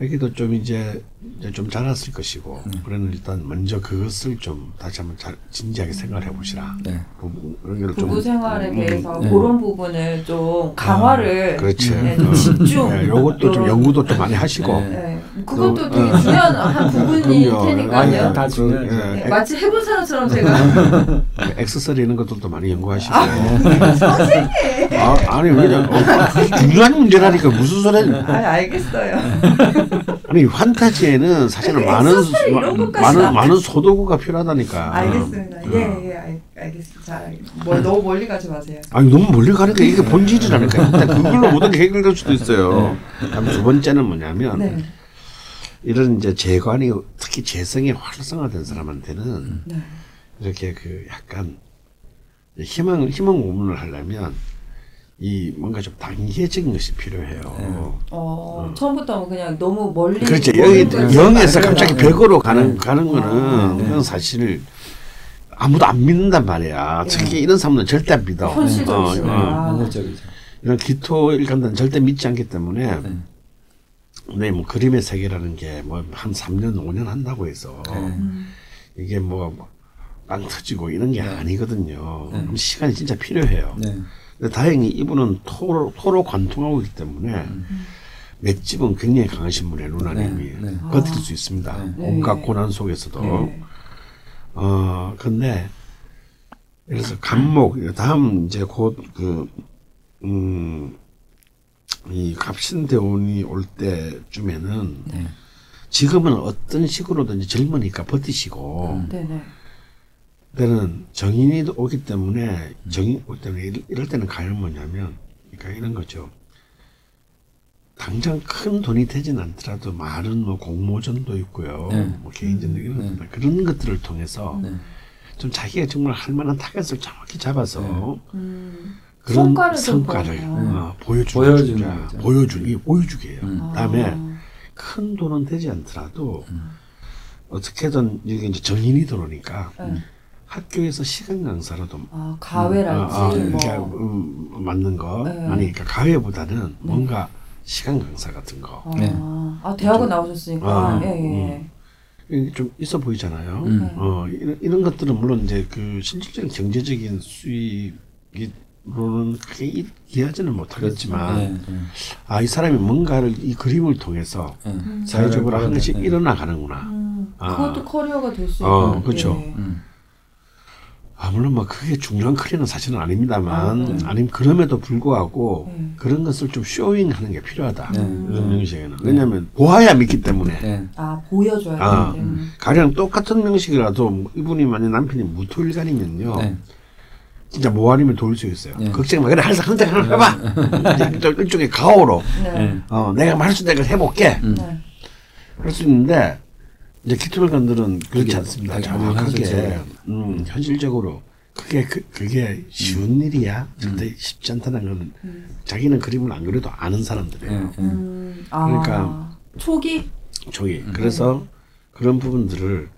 여기도 좀 이제, 이제 좀 자랐을 것이고 그러는 일단 먼저 그것을 좀 다시 한번 잘 진지하게 생각을 해보시라 네. 부부, 좀- 부부 생활에 음, 대해서 네. 그런 부분을 좀 강화를 그렇지. 네, 어. 좀 집중. 네, 요것도 좀 연구도 좀 많이 하시고. 네. 네. 그것도 어, 되게 어. 중요한 한 부분일 그럼요. 테니까요. 아니, 다. 그, 네, 예, 마치 해본 사람처럼 제가 액세서리 이런 것들도 많이 연구하시고. 선생님! 아, 아니, 왜냐. 어, 중요한 문제라니까 무슨 소리. 아 알겠어요. 아니, 판타지에는 사실은 그 많은, 것까지 많은, 나- 많은 소도구가 필요하다니까. 알겠습니다. 어. 예, 예, 알, 알겠습니다. 잘, 뭐 너무 멀리 가지 마세요. 아니, 너무 멀리 가니까 이게 본질이라니까. 일단 그걸로 모든 게 해결될 수도 있어요. 그다음 두 번째는 뭐냐면, 네, 이런 이제 재관이 특히 재성이 활성화된 사람한테는 네. 이렇게 그 약간 희망 희망 고문을 하려면 이 뭔가 좀 단계적인 것이 필요해요. 어, 처음부터 그냥 너무 멀리. 그렇죠. 영 에서 말고. 갑자기 벽으로 가는 가는 거는 아, 그건 사실 아무도 안 믿는단 말이야. 특히 이런 사람은 절대 안 믿어. 현실적이시네. 어, 어. 아. 현실적이죠. 이런 기토 일간들은 절대 믿지 않기 때문에 네. 근데 뭐 그림의 세계라는 게 뭐 한 3년 5년 한다고 해서 네. 이게 뭐빵 터지고 이런 게 아니거든요. 그럼 시간이 진짜 필요해요. 네. 근데 다행히 이분은 토로, 토로 관통하고 있기 때문에 맷집은 굉장히 강하신 분이에요, 루나님이. 네, 네. 버틸 수 있습니다. 네. 온갖 고난 속에서도. 네. 어, 근데, 그래서 감목, 다음 이제 곧 그, 음, 이 갑신대운이 올 때쯤에는 네. 지금은 어떤 식으로든지 젊으니까 버티시고, 네, 네. 때는 정인이 오기 때문에 정인 오기 때문에 이럴- 이럴 때는 가면 뭐냐면 그러니까 이런 거죠. 당장 큰 돈이 되진 않더라도 많은 뭐 공모전도 있고요. 네. 뭐 개인전도 이런 네. 그런 것들을 통해서 네. 좀 자기가 정말 할 만한 타겟을 정확히 잡아서 음. 그런 성과를 좀 성과를. 어, 보여주는 보여주는 거죠. 거죠. 보여주 이 보여주게요. 음. 그다음에 아. 큰 돈은 되지 않더라도 어떻게든 여기 이제 정인이 들어오니까 네. 학교에서 시간 강사라도 아, 가외랄지 아, 아, 뭐. 그러니까 음, 맞는 거 네. 아니 그러니까 가외보다는 뭔가 시간 강사 같은 거 아, 네. 아 대학은 나오셨으니까 아, 예, 예. 이게 좀 있어 보이잖아요. 음. 어 이런, 이런 것들은 물론 이제 그 실질적인 경제적인 수익으로는 크게 이- 이해하지는 못하겠지만 네, 네. 아이 사람이 뭔가를 이 그림을 통해서 네. 사회적으로 한 것이 네. 일어나가는구나. 음, 아. 그것도 커리어가 될수 있고. 어, 그렇죠. 예. 음. 아 물론 뭐 그게 중요한 커리어는 사실은 아닙니다만 아, 네. 아니면 그럼에도 불구하고 네. 그런 것을 좀 showing 하는 게 필요하다. 네. 이런 명식에는 왜냐하면 보아야 믿기 때문에. 네. 아 보여줘야 아, 되기. 가령 똑같은 명식이라도 뭐 이분이 만약 남편이 무토일간이면요. 네. 진짜 모아리면 도울 수 있어요. 네. 걱정 마. 그래 할수 한대 하나 해봐. 일종의 가오로 네. 네. 어, 내가 할 수 있는 걸 해볼게. 음. 네. 할수 있는데 이제 기토일간들은 그렇지 않습니다. 정확하게 현실적으로. 음, 현실적으로 그게 그, 그게 쉬운 일이야. 절대 쉽지 않다는 거는 자기는 그림을 안 그래도 아는 사람들이에요. 음, 아, 그러니까 초기? 저기. 그래서 그런 부분들을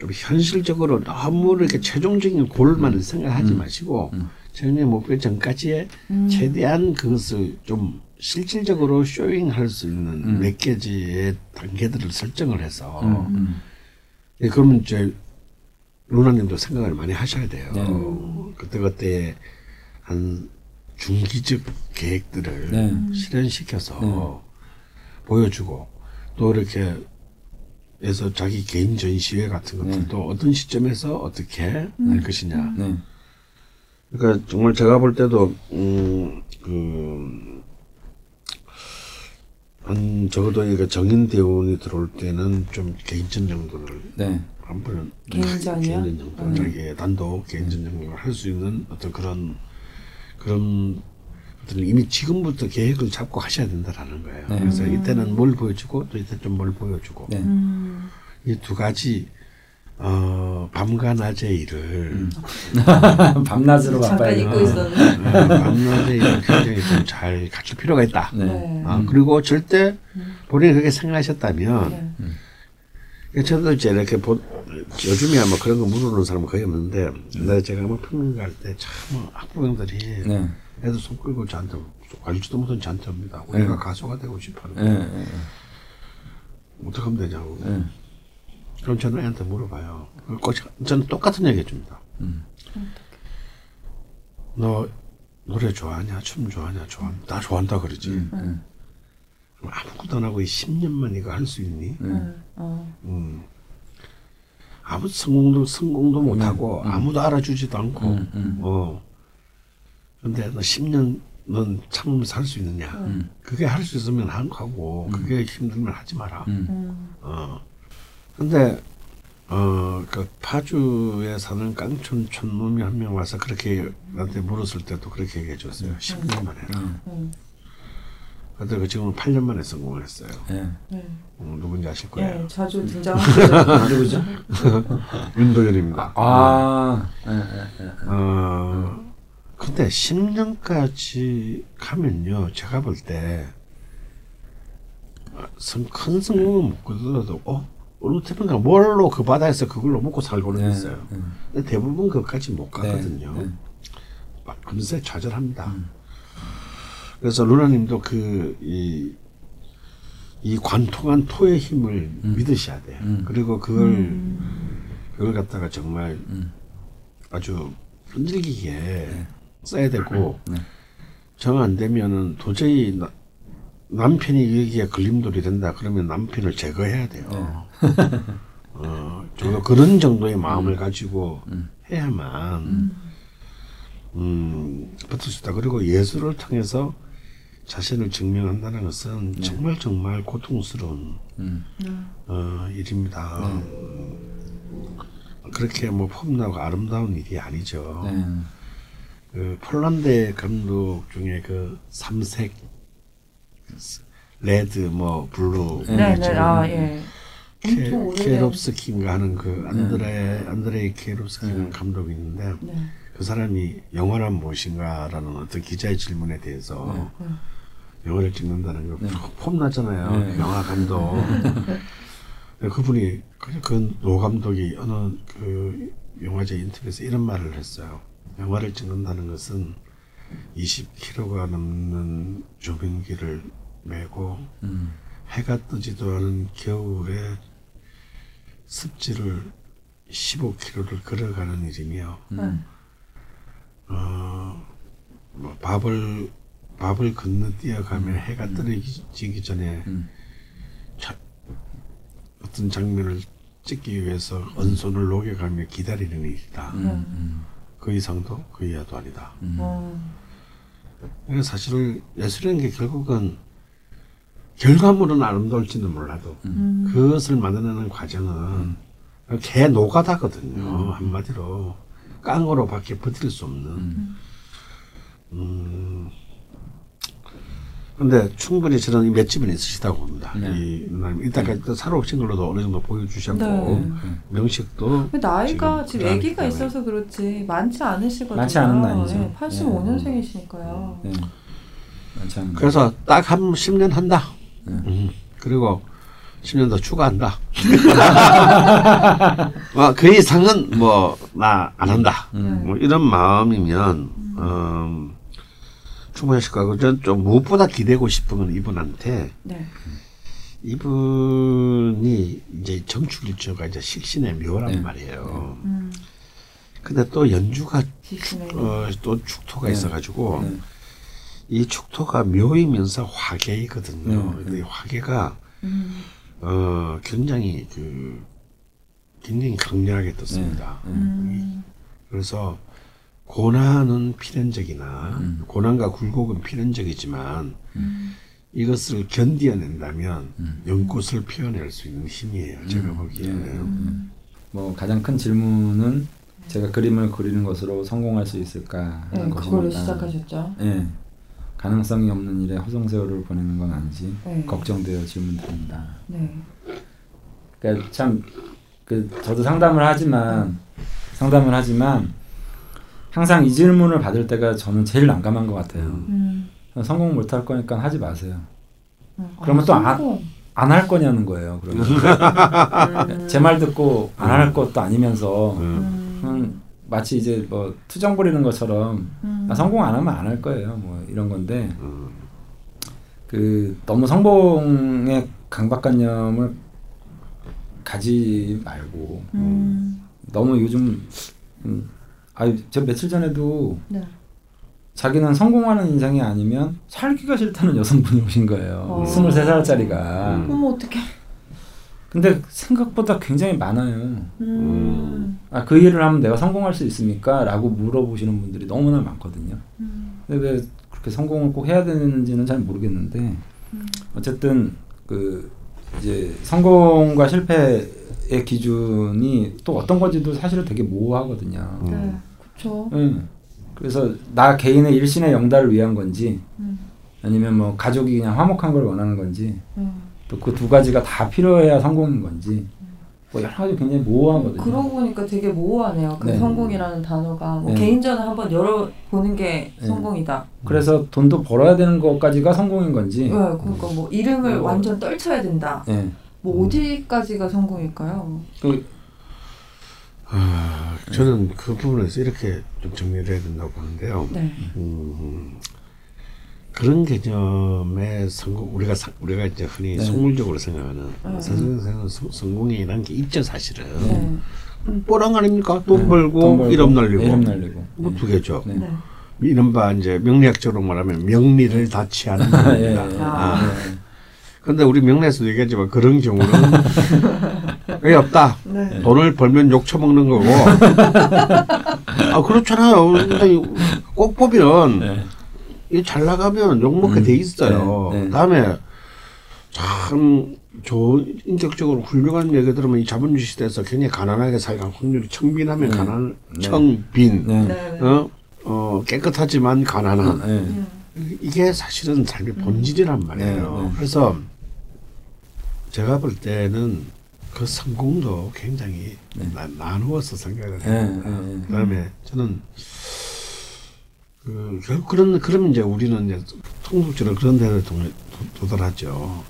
좀 현실적으로 너무 이렇게 최종적인 골만 생각하지 마시고 정의 목표 전까지의 최대한 그것을 좀 실질적으로 쇼잉할 수 있는 몇 개지의 단계들을 설정을 해서 음. 예, 그러면 이제 루나님도 생각을 많이 하셔야 돼요. 네. 그때 그때 한 중기적 계획들을 네. 실현시켜서 네. 보여주고 또 이렇게 해서 자기 개인 전시회 같은 것들도 어떤 시점에서 어떻게 할 것이냐. 네. 그러니까 정말 제가 볼 때도 음그 한 적어도 이거 정인 대원이 들어올 때는 좀 개인전 정도를 네. 한번 개인전이요? 개인전 정도 자기의 단독 개인전 정도를 할 수 있는 어떤 그런 그런 것들을 이미 지금부터 계획을 잡고 하셔야 된다라는 거예요. 네. 그래서 이때는 뭘 보여주고 또 이때 좀 뭘 보여주고 네. 음, 이두 가지 어, 밤과 낮의 일을 밤낮으로 잠깐 바빠야 잊고 돼요. 있었는데. 어, 밤낮의 일을 굉장히 좀 잘 갖출 필요가 있다. 네. 네. 아, 그리고 절대 본인이 그렇게 생각하셨다면 네. 그 저도 이제 이렇게 보, 요즘이야 뭐 그런 거 물어보는 사람은 거의 없는데 내가 제가 뭐 평론가 할 때 참 학부형들이 네. 애들 손 끌고 저한테 알지도 못한 저한테 옵니다. 네. 우리가 가수가 되고 싶어하는 네. 거 네. 어떻게 하면 되냐고. 네. 그럼 저는 애한테 물어봐요. 꼭 저는 똑같은 얘기 해줍니다. 음. 너 노래 좋아하냐? 춤 좋아하냐? 좋아. 나 좋아한다 그러지. 음. 네. 그럼 아무것도 안 하고 이 10년만 이거 할 수 있니? 네. 어. 음. 아무 성공도 성공도 못 하고 아무도 알아주지도 않고 음, 음. 어 근데 너 10년 넌 참으면서 할 수 있느냐 그게 할 수 있으면 한 거고 그게 힘들면 하지 마라 음. 음. 어 근데 어 그 파주에 사는 깡촌 촌놈이 한 명 와서 그렇게 나한테 물었을 때도 그렇게 얘기해 줬어요 10년 만에 음. 근데 그 지금 8년 만에 성공을 했어요 네. 네. 음, 누군지 아실 거예요 네, 자주 등장하시죠. 누구죠? 윤도현입니다 아. 네. 네. 네. 어, 근데 10년까지 가면요, 제가 볼 때, 어, 성- 큰 성공은 못 거두어도, 어? 어느 태평가 뭘로 그 바다에서 그걸로 먹고 살고는 네, 있어요. 네. 근데 대부분 그것까지 못 가거든요. 네, 네. 막 금세 좌절합니다. 그래서 루나님도 그, 이, 이 관통한 토의 힘을 믿으셔야 돼요. 음. 그리고 그걸, 그걸 갖다가 정말 음. 아주 끈질기게 써야 되고, 네. 정안 되면은 도저히 나- 남편이 여기에 걸림돌이 된다 그러면 남편을 제거해야 돼요. 네. 어, 정도 그런 정도의 마음을 가지고 해야만 음, 버틸 수 있다. 그리고 예술을 통해서 자신을 증명한다는 것은 정말 정말 고통스러운 음. 어, 일입니다. 음, 그렇게 뭐 폼나고 아름다운 일이 아니죠. 네. 그 폴란드 감독 중에 그 삼색 레드 뭐 블루 네. 네, 아, 예. 케, 엄청 오래된- 케롭스키인가 하는 그 안드레 안드레이 케롭스키라는 네. 감독이 있는데 네. 그 사람이 영화란 무엇인가라는 어떤 기자의 질문에 대해서 네. 영화를 찍는다는 거 네. 폼나잖아요. 네. 영화 감독. 그분이 그- 그노 감독이 어느 그 영화제 인터뷰에서 이런 말을 했어요. 영화를 찍는다는 것은 20km가 넘는 조명기를 메고 음. 해가 뜨지도 않은 겨울에 습지를 15km를 걸어가는 일이며 음. 어, 뭐 밥을 밥을 건너뛰어가며 해가 떨어지기 전에 음. 자, 어떤 장면을 찍기 위해서 언손을 녹여가며 기다리는 일이다. 음. 음. 그 이상도 그 이하도 아니다. 음. 어. 그래서 사실 예술이라는 게 결국은 결과물은 아름다울지는 몰라도 음. 그것을 만들어내는 과정은 개 노가다거든요. 한마디로 깡으로밖에 버틸 수 없는. 음. 근데 충분히 저는 이 맷집은 있으시다고 봅니다. 네. 이 누나님 이따가 또 살아오신 걸로도 어느 정도 보여주셨고 네. 명식도 나이가 지금 지금 아기가 있어서 그렇지 많지 않으시거든요. 많지 않은 나이죠. 네, 85년생이시니까요. 네. 많지 않은 거. 그래서 딱 한 10년 한다. 네. 음. 그리고 10년 더 추가한다. 어, 그 이상은 뭐 나 안 한다. 음. 뭐 이런 마음이면 음, 충분하실 거고 저는 좀 무엇보다 기대고 싶은 건 이분한테 네. 이분이 이제 정축일조가 이제 식신의 묘란 네. 말이에요. 음. 근데 또 연주가 지시네. 어, 또 축토가 네. 있어가지고 네. 이 축토가 묘이면서 화계이거든요. 네. 근데 이 화계가 음. 어 굉장히 그 굉장히 강렬하게 떴습니다. 네. 음. 그래서 고난은 필연적이나 음. 고난과 굴곡은 필연적이지만 음. 이것을 견디어낸다면 음. 연꽃을 피워낼 수 있는 힘이에요. 제가 보기에는. 음. 뭐 가장 큰 질문은 제가 그림을 그리는 것으로 성공할 수 있을까 하는 네, 그걸로 것입니다. 시작하셨죠. 예. 가능성이 없는 일에 허송세월을 보내는 건 아닌지 네. 걱정되어 질문드립니다. 네. 그러니까 참 그 저도 상담을 하지만 상담을 하지만 항상 이 질문을 받을 때가 저는 제일 난감한 것 같아요. 음. 성공 못 할 거니까 하지 마세요. 음. 그러면 또 안- 성공. 안할 거냐는 거예요. 그러면 음. 제말 듣고 안 할 것도 아니면서 음. 음. 음, 마치 이제 뭐 투정 부리는 것처럼 음. 아, 성공 안 하면 안 할 거예요. 뭐 이런 건데 음. 그 너무 성공의 강박관념을 가지 말고 음. 너무 요즘 음, 아저 며칠 전에도 네. 자기는 성공하는 인생이 아니면 살기가 싫다는 여성분이 오신 거예요. 어. 23살짜리가. 음. 어머 어떡해. 근데 생각보다 굉장히 많아요. 음. 아, 그 일을 하면 내가 성공할 수 있습니까? 라고 물어보시는 분들이 너무나 많거든요. 음. 근데 왜 그렇게 성공을 꼭 해야 되는지는 잘 모르겠는데 음. 어쨌든 그 이제 성공과 실패의 기준이 또 어떤 건지도 사실은 되게 모호하거든요. 음. 네. 그렇죠. 응. 그래서 나 개인의 일신의 영달을 위한 건지 음. 아니면 뭐 가족이 그냥 화목한 걸 원하는 건지 음. 또그 두 가지가 다 필요해야 성공인 건지 뭐 여러 가지 굉장히 모호하거든요. 그러고 보니까 되게 모호하네요. 그 네. 성공이라는 단어가 뭐 네. 개인전을 한번 열어 보는 게 네. 성공이다. 그래서 돈도 벌어야 되는 것까지가 성공인 건지. 네, 그러니까 뭐 이름을 어. 완전 떨쳐야 된다. 예. 뭐 어디까지가 성공일까요? 그 아, 저는 그 부분에서 이렇게 좀 정리를 해야 된다고 보는데요. 네. 음, 그런 개념의 성공 우리가 사- 우리가 이제 흔히 네. 속물적으로 생각하는 음. 세상에서는 성- 성공이라는 게 있죠 사실은 네. 뽀랑 아닙니까 돈, 네. 벌고 돈 벌고, 이름 날리고 이름 날리고. 뭐 두 개죠 네. 네. 이른바 이제 명리학적으로 말하면 명리를 다치 않은 예, 겁니다. 예. 아. 예. 근데 우리 명리에서도 얘기하지만 그런 경우는 왜 없다. 네. 돈을 벌면 욕 처먹는 거고. 아 그렇잖아요. 근데 꼭 보면 네. 이잘 나가면 욕 먹게 음. 돼 있어요. 네, 네. 다음에 참 좋은 인격적으로 훌륭한 얘기 들으면 이 자본주의 시대에서 굉장히 가난하게 살갈 확률이 청빈하면 네. 가난, 네. 청빈, 네. 네. 어, 어 깨끗하지만 가난한. 네. 음. 이게 사실은 삶의 본질이란 말이에요. 네, 네. 그래서 제가 볼 때는 그 성공도 굉장히 네. 나, 나누어서 생각을 예, 해요. 그다음에 저는 그 결국 그런 그러면 이제 우리는 이제 통속적으로 그런 데를 도, 도, 도달하죠.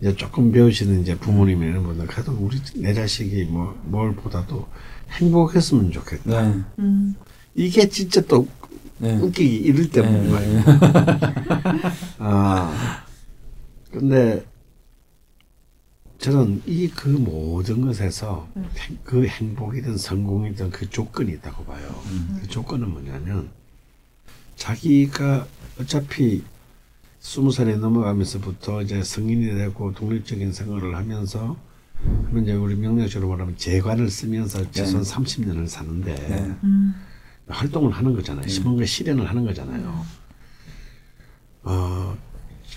이제 조금 배우시는 이제 부모님 이런 분들 그래도 우리 내 자식이 뭐 뭘 보다도 행복했으면 좋겠다. 네. 음. 이게 진짜 또 네. 웃기기 이럴 때문인 네, 거예요. 아 근데 저는 이 그 모든 것에서 행- 그 행복이든 성공이든 그 조건이 있다고 봐요. 그 조건은 뭐냐면 자기가 어차피 스무 살이 넘어가면서부터 이제 성인이 되고 독립적인 생활을 하면서 그러면 이제 우리 명령적으로 말하면 재관을 쓰면서 최소한 30년을 사는데 네. 활동을 하는 거잖아요. 시범과 실현을 하는 거잖아요. 어,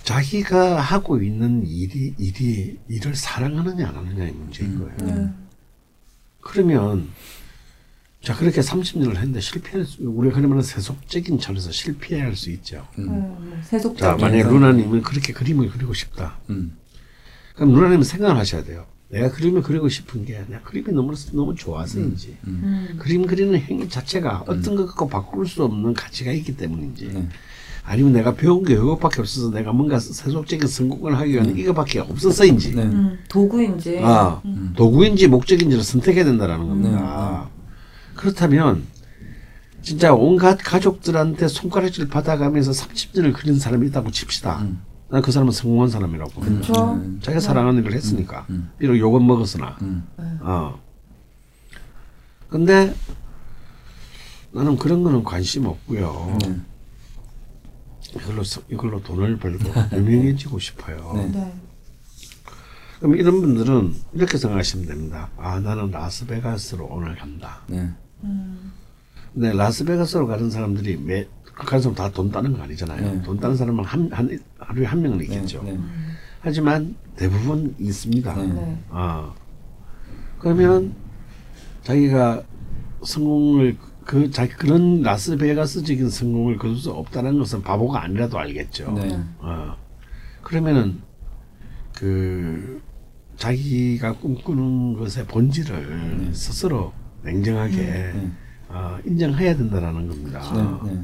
자기가 하고 있는 일이 일이 일을 사랑하느냐 안 하느냐의 문제인 거예요. 네. 그러면 자 그렇게 30년을 했는데 실패할 수 우리가 흔히 말하는 세속적인 차원에서 실패할 수 있죠. 네, 뭐 세속적. 자 만약에 루나님은 그렇게 그림을 그리고 싶다. 음. 그럼 누나님은 생각을 하셔야 돼요. 내가 그림을 그리고 싶은 게 내가 그림이 너무 너무 좋아서인지 음. 그림 그리는 행위 자체가 어떤 것 갖고 바꿀 수 없는 가치가 있기 때문인지 네. 아니면 내가 배운 게 이것밖에 없어서 내가 뭔가 세속적인 성공을 하기 위한 이거밖에 없어서인지 네. 음. 도구인지. 아, 도구인지 목적인지를 선택해야 된다라는 겁니다. 네, 그렇다면 진짜 온갖 가족들한테 손가락질 받아가면서 30년을 그린 사람이 있다고 칩시다. 음. 난그 사람은 성공한 사람이라고. 그렇죠. 자기가 사랑하는 걸 했으니까. 음. 비록 욕은 먹었으나. 음. 어. 근데 나는 그런 거는 관심 없고요. 네. 이걸로 서- 이걸로 돈을 벌고 유명해지고 싶어요. 네. 네. 그럼 이런 분들은 이렇게 생각하시면 됩니다. 아 나는 라스베가스로 오늘 간다. 네. 근데 라스베가스로 가는 사람들이 매 가는 사람 다 돈 따는 거 아니잖아요. 네. 돈 따는 사람은 한, 한 하루에 한 명은 있겠죠. 네. 하지만 대부분 있습니다. 네. 네. 아 그러면 자기가 성공을 그 자기 그런 라스베가스적인 성공을 거둘 수 없다는 것은 바보가 아니라도 알겠죠. 네. 어. 그러면은 그 자기가 꿈꾸는 것의 본질을 스스로 냉정하게 네. 어, 인정해야 된다라는 겁니다. 네. 네.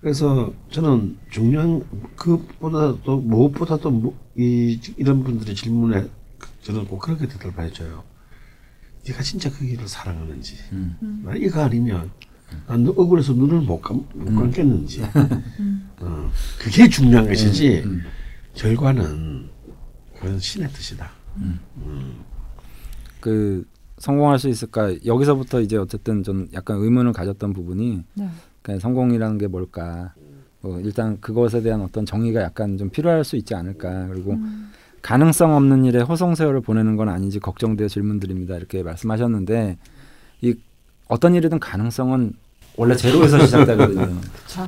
그래서 저는 중요한 그보다도 무엇보다도 무- 이 이런 분들의 질문에 저는 꼭 그렇게 대답해줘요. 네가 진짜 그 길을 사랑하는지, 음. 나 이거 아니면 난 억울해서 눈을 못, 감, 못 감겠는지, 어, 그게 중요한 것이지 음. 결과는 그건 신의 뜻이다. 그 성공할 수 있을까? 여기서부터 이제 어쨌든 좀 약간 의문을 가졌던 부분이 네. 그러니까 성공이라는 게 뭘까? 뭐 일단 그것에 대한 어떤 정의가 약간 좀 필요할 수 있지 않을까? 그리고 가능성 없는 일에 호송 세월을 보내는 건 아닌지 걱정되어 질문드립니다. 이렇게 말씀하셨는데 이 어떤 일이든 가능성은 원래 제로에서 시작되거든요.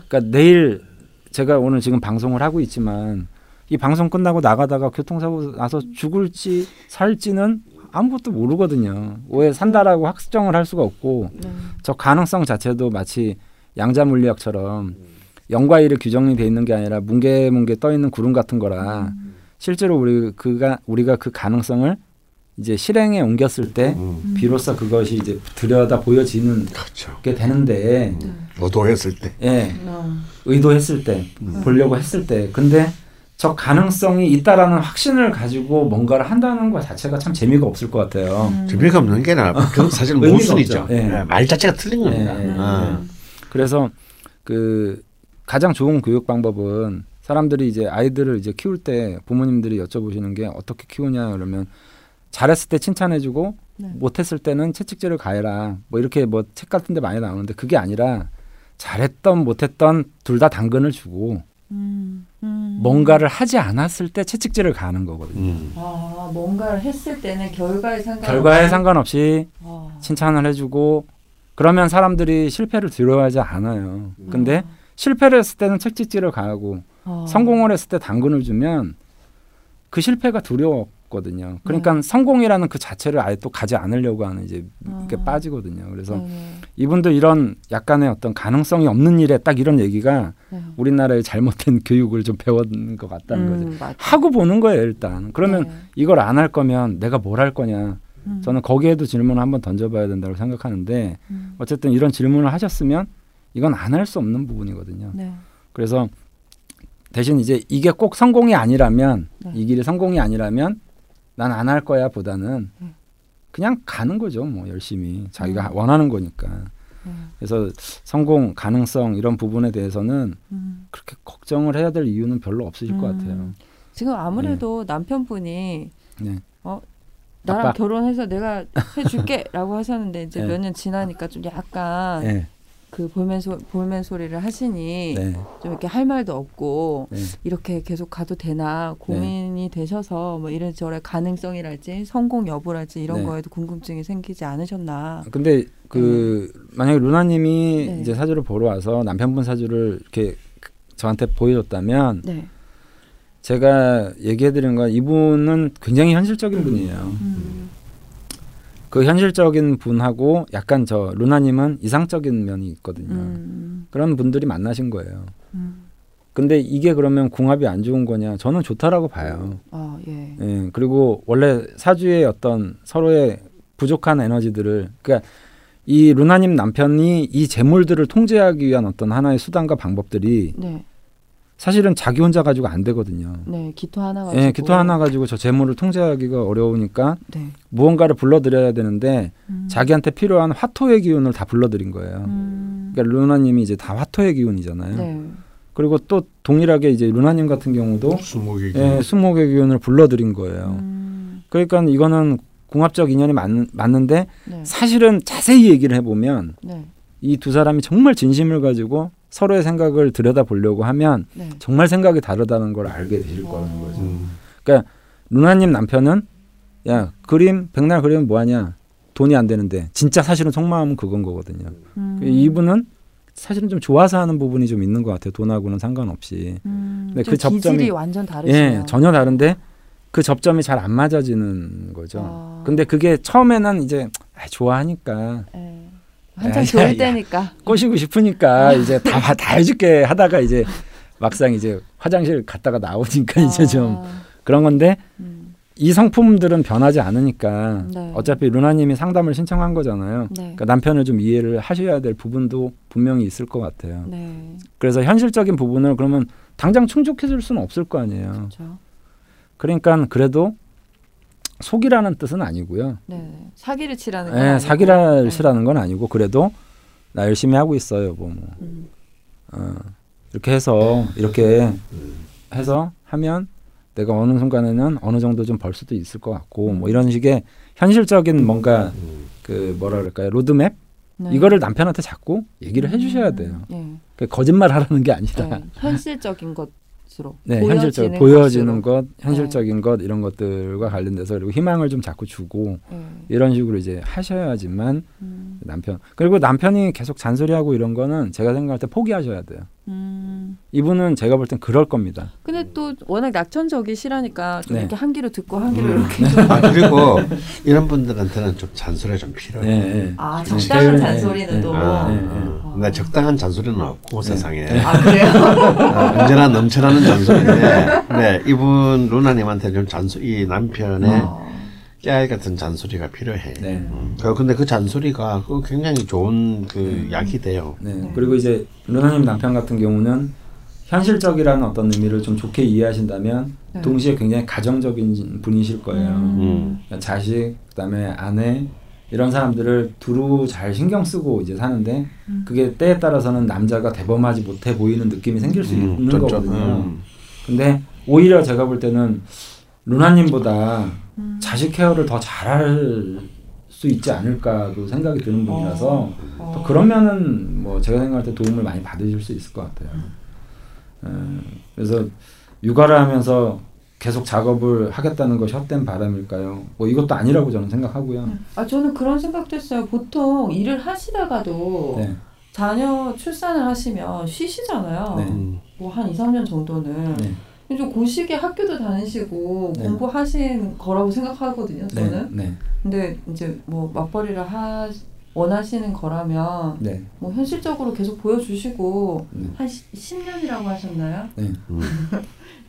그러니까 내일 제가 오늘 지금 방송을 하고 있지만 이 방송 끝나고 나가다가 교통사고 나서 죽을지 살지는 아무것도 모르거든요. 왜 산다라고 확정을 할 수가 없고 네. 저 가능성 자체도 마치 양자 물리학처럼 영과 일이 규정이 돼 있는 게 아니라 뭉게뭉게 떠 있는 구름 같은 거라 실제로 우리 그가 우리가 그 가능성을 이제 실행에 옮겼을 때 음. 비로소 그것이 이제 들여다 보여지는 그렇죠. 게 되는데 노도했을 때. 예 어. 의도했을 때 보려고 했을 때 근데 저 가능성이 있다라는 확신을 가지고 뭔가를 한다는 것 자체가 참 재미가 없을 것 같아요. 준비가 없는 게 아니라 사실 모순이죠. 예, 말 자체가 틀린 겁니다. 예, 예, 아. 그래서 그 가장 좋은 교육 방법은 사람들이 이제 아이들을 이제 키울 때 부모님들이 여쭤보시는 게 어떻게 키우냐 그러면 잘했을 때 칭찬해주고 네. 못했을 때는 채찍질을 가해라 뭐 이렇게 뭐 책 같은데 많이 나오는데 그게 아니라 잘했던 못했던 둘 다 당근을 주고 음. 음. 뭔가를 하지 않았을 때 채찍질을 가하는 거거든요. 음. 아, 뭔가를 했을 때는 결과에 상관 결과에 상관없이 아. 칭찬을 해주고 그러면 사람들이 실패를 두려워하지 않아요. 근데 실패를 했을 때는 채찍질을 가하고 아. 성공을 했을 때 당근을 주면 그 실패가 두려웠거든요. 그러니까 네. 성공이라는 그 자체를 아예 또 가지 않으려고 하는 이제 이렇게 아. 빠지거든요. 그래서 네. 이분도 이런 약간의 어떤 가능성이 없는 일에 딱 이런 얘기가 네. 우리나라의 잘못된 교육을 좀 배운 것 같다는 거죠. 음, 맞- 하고 보는 거예요 일단. 그러면 네. 이걸 안 할 거면 내가 뭘 할 거냐. 음. 저는 거기에도 질문을 한번 던져봐야 된다고 생각하는데 음. 어쨌든 이런 질문을 하셨으면 이건 안 할 수 없는 부분이거든요. 네. 그래서 대신 이제 이게 꼭 성공이 아니라면 네. 이 길이 성공이 아니라면 난 안 할 거야 보다는 네. 그냥 가는 거죠 뭐 열심히 자기가 음. 원하는 거니까 네. 그래서 성공 가능성 이런 부분에 대해서는 음. 그렇게 걱정을 해야 될 이유는 별로 없으실 것 음. 같아요 지금 아무래도 남편분이 네. 어 나랑 아빠. 결혼해서 내가 해줄게라고 하셨는데 이제 네. 몇년 지나니까 좀 약간 네, 그 볼멘 소 볼멘 소리를 하시니 네, 좀 이렇게 할 말도 없고 네. 이렇게 계속 가도 되나 고민이 되셔서 뭐 이런저런 가능성이랄지 성공 여부랄지 이런 네. 거에도 궁금증이 생기지 않으셨나? 근데 그 만약에 루나님이 네. 이제 사주를 보러 와서 남편분 사주를 이렇게 저한테 보여줬다면 네. 제가 얘기해드린 건 이분은 굉장히 현실적인 분이에요. 음. 그 현실적인 분하고 약간 저 루나님은 이상적인 면이 있거든요. 음. 그런 분들이 만나신 거예요. 음. 근데 이게 그러면 궁합이 안 좋은 거냐? 저는 좋다라고 봐요. 아 예. 예, 그리고 원래 사주의 어떤 서로의 부족한 에너지들을 그러니까 이 루나님 남편이 이 재물들을 통제하기 위한 어떤 하나의 수단과 방법들이 네. 사실은 자기 혼자 가지고 안 되거든요. 네. 기토 하나 가지고. 예, 기토 하나 가지고 저 재물을 통제하기가 어려우니까 네. 무언가를 불러들여야 되는데 음. 자기한테 필요한 화토의 기운을 다 불러들인 거예요. 음. 그러니까 루나님이 이제 다 화토의 기운이잖아요. 네. 그리고 또 동일하게 이제 루나님 같은 경우도 수목이 예, 수목의 기운을 불러들인 거예요. 음. 그러니까 이거는 궁합적 인연이 맞, 맞는데 네. 사실은 자세히 얘기를 해보면 네. 이두 사람이 정말 진심을 가지고 서로의 생각을 들여다 보려고 하면 네. 정말 생각이 다르다는 걸 알게 되실 거라는 어. 거죠. 음. 그러니까 루나님 남편은 야 그림 백날 그리면 뭐하냐 돈이 안 되는데 진짜 사실은 속마음은 그건 거거든요. 음. 이분은 사실은 좀 좋아서 하는 부분이 좀 있는 것 같아요. 돈하고는 상관없이. 음. 네, 좀그 접점이- 기질이 완전 다르시네요. 예, 전혀 다른데 그 접점이 잘 안 맞아지는 거죠. 아. 근데 그게 처음에는 이제 아, 좋아하니까 예. 한참 야, 좋을 야, 야. 때니까. 꼬시고 싶으니까 이제 다 다 해줄게 하다가 이제 막상 이제 화장실 갔다가 나오니까 이제 좀 아. 그런 건데 음. 이 성품들은 변하지 않으니까 네. 어차피 루나님이 상담을 신청한 거잖아요. 네. 그러니까 남편을 좀 이해를 하셔야 될 부분도 분명히 있을 것 같아요. 네. 그래서 현실적인 부분을 그러면 당장 충족해 줄 수는 없을 거 아니에요. 그렇죠. 그러니까 그래도 속이라는 뜻은 아니고요. 네. 사기를 치라는 건 예, 아니고. 사기를 네. 치라는 건 아니고 그래도 나 열심히 하고 있어요. 뭐, 뭐. 음. 어, 이렇게 해서 이렇게 해서 하면 내가 어느 순간에는 어느 정도 좀 벌 수도 있을 것 같고 뭐 이런 식의 현실적인 뭔가 그 뭐라 그럴까요 로드맵 네. 이거를 남편한테 자꾸 얘기를 해주셔야 돼요. 네. 그 거짓말 하라는 게 아니라 네. 현실적인 것 으로 네, 현실적 보여지는 것으로. 것, 현실적인 것 이런 것들과 관련돼서 그리고 희망을 좀 자꾸 주고 네. 이런 식으로 이제 하셔야지만 음. 남편 그리고 남편이 계속 잔소리하고 이런 거는 제가 생각할 때 포기하셔야 돼요. 음. 이분은 제가 볼 땐 그럴 겁니다. 근데 또 워낙 낙천적이시라니까 좀 네. 이렇게 한 귀로 듣고 한 귀로 음. 이렇게 좀아 그리고 이런 분들한테는 좀 잔소리가 좀 필요해. 네, 네. 아, 네. 적당한 네, 잔소리는 네, 또. 아, 네, 어. 근데 적당한 잔소리는 없고 세상에 아, 그래요? 어, 언제나 넘쳐나는 잔소리인데 네, 이분 루나님한테 좀 잔소 이 남편의 어. 깨알 같은 잔소리가 필요해. 네. 음. 그- 근데 그 잔소리가 그 굉장히 좋은 그 약이 돼요. 네. 그리고 이제 루나님 남편 같은 경우는 현실적이라는 어떤 의미를 좀 좋게 이해하신다면 네. 동시에 굉장히 가정적인 분이실 거예요. 음. 그러니까 자식, 그다음에 아내 이런 사람들을 두루 잘 신경 쓰고 이제 사는데 음. 그게 때에 따라서는 남자가 대범하지 못해 보이는 느낌이 생길 수 음, 있는 좀, 좀, 거거든요. 음. 근데 오히려 제가 볼 때는 루나님보다 음. 자식 케어를 더 잘할 수 있지 않을까도 생각이 드는 분이라서 어. 또 그러면은 뭐 제가 생각할 때 도움을 많이 받으실 수 있을 것 같아요. 음, 그래서 육아를 하면서 계속 작업을 하겠다는 것이 헛된 바람일까요? 뭐 이것도 아니라고 저는 생각하고요. 아, 저는 그런 생각도 했어요. 보통 일을 하시다가도 네, 자녀 출산을 하시면 쉬시잖아요. 네. 음. 뭐한 2, 3년 정도는. 네, 좀 고시기에 학교도 다니시고 네. 공부하신 거라고 생각하거든요, 네, 저는. 네, 근데 이제 뭐 맞벌이를 하, 원하시는 거라면 네. 뭐 현실적으로 계속 보여주시고 네. 한 10년이라고 하셨나요? 네. 음.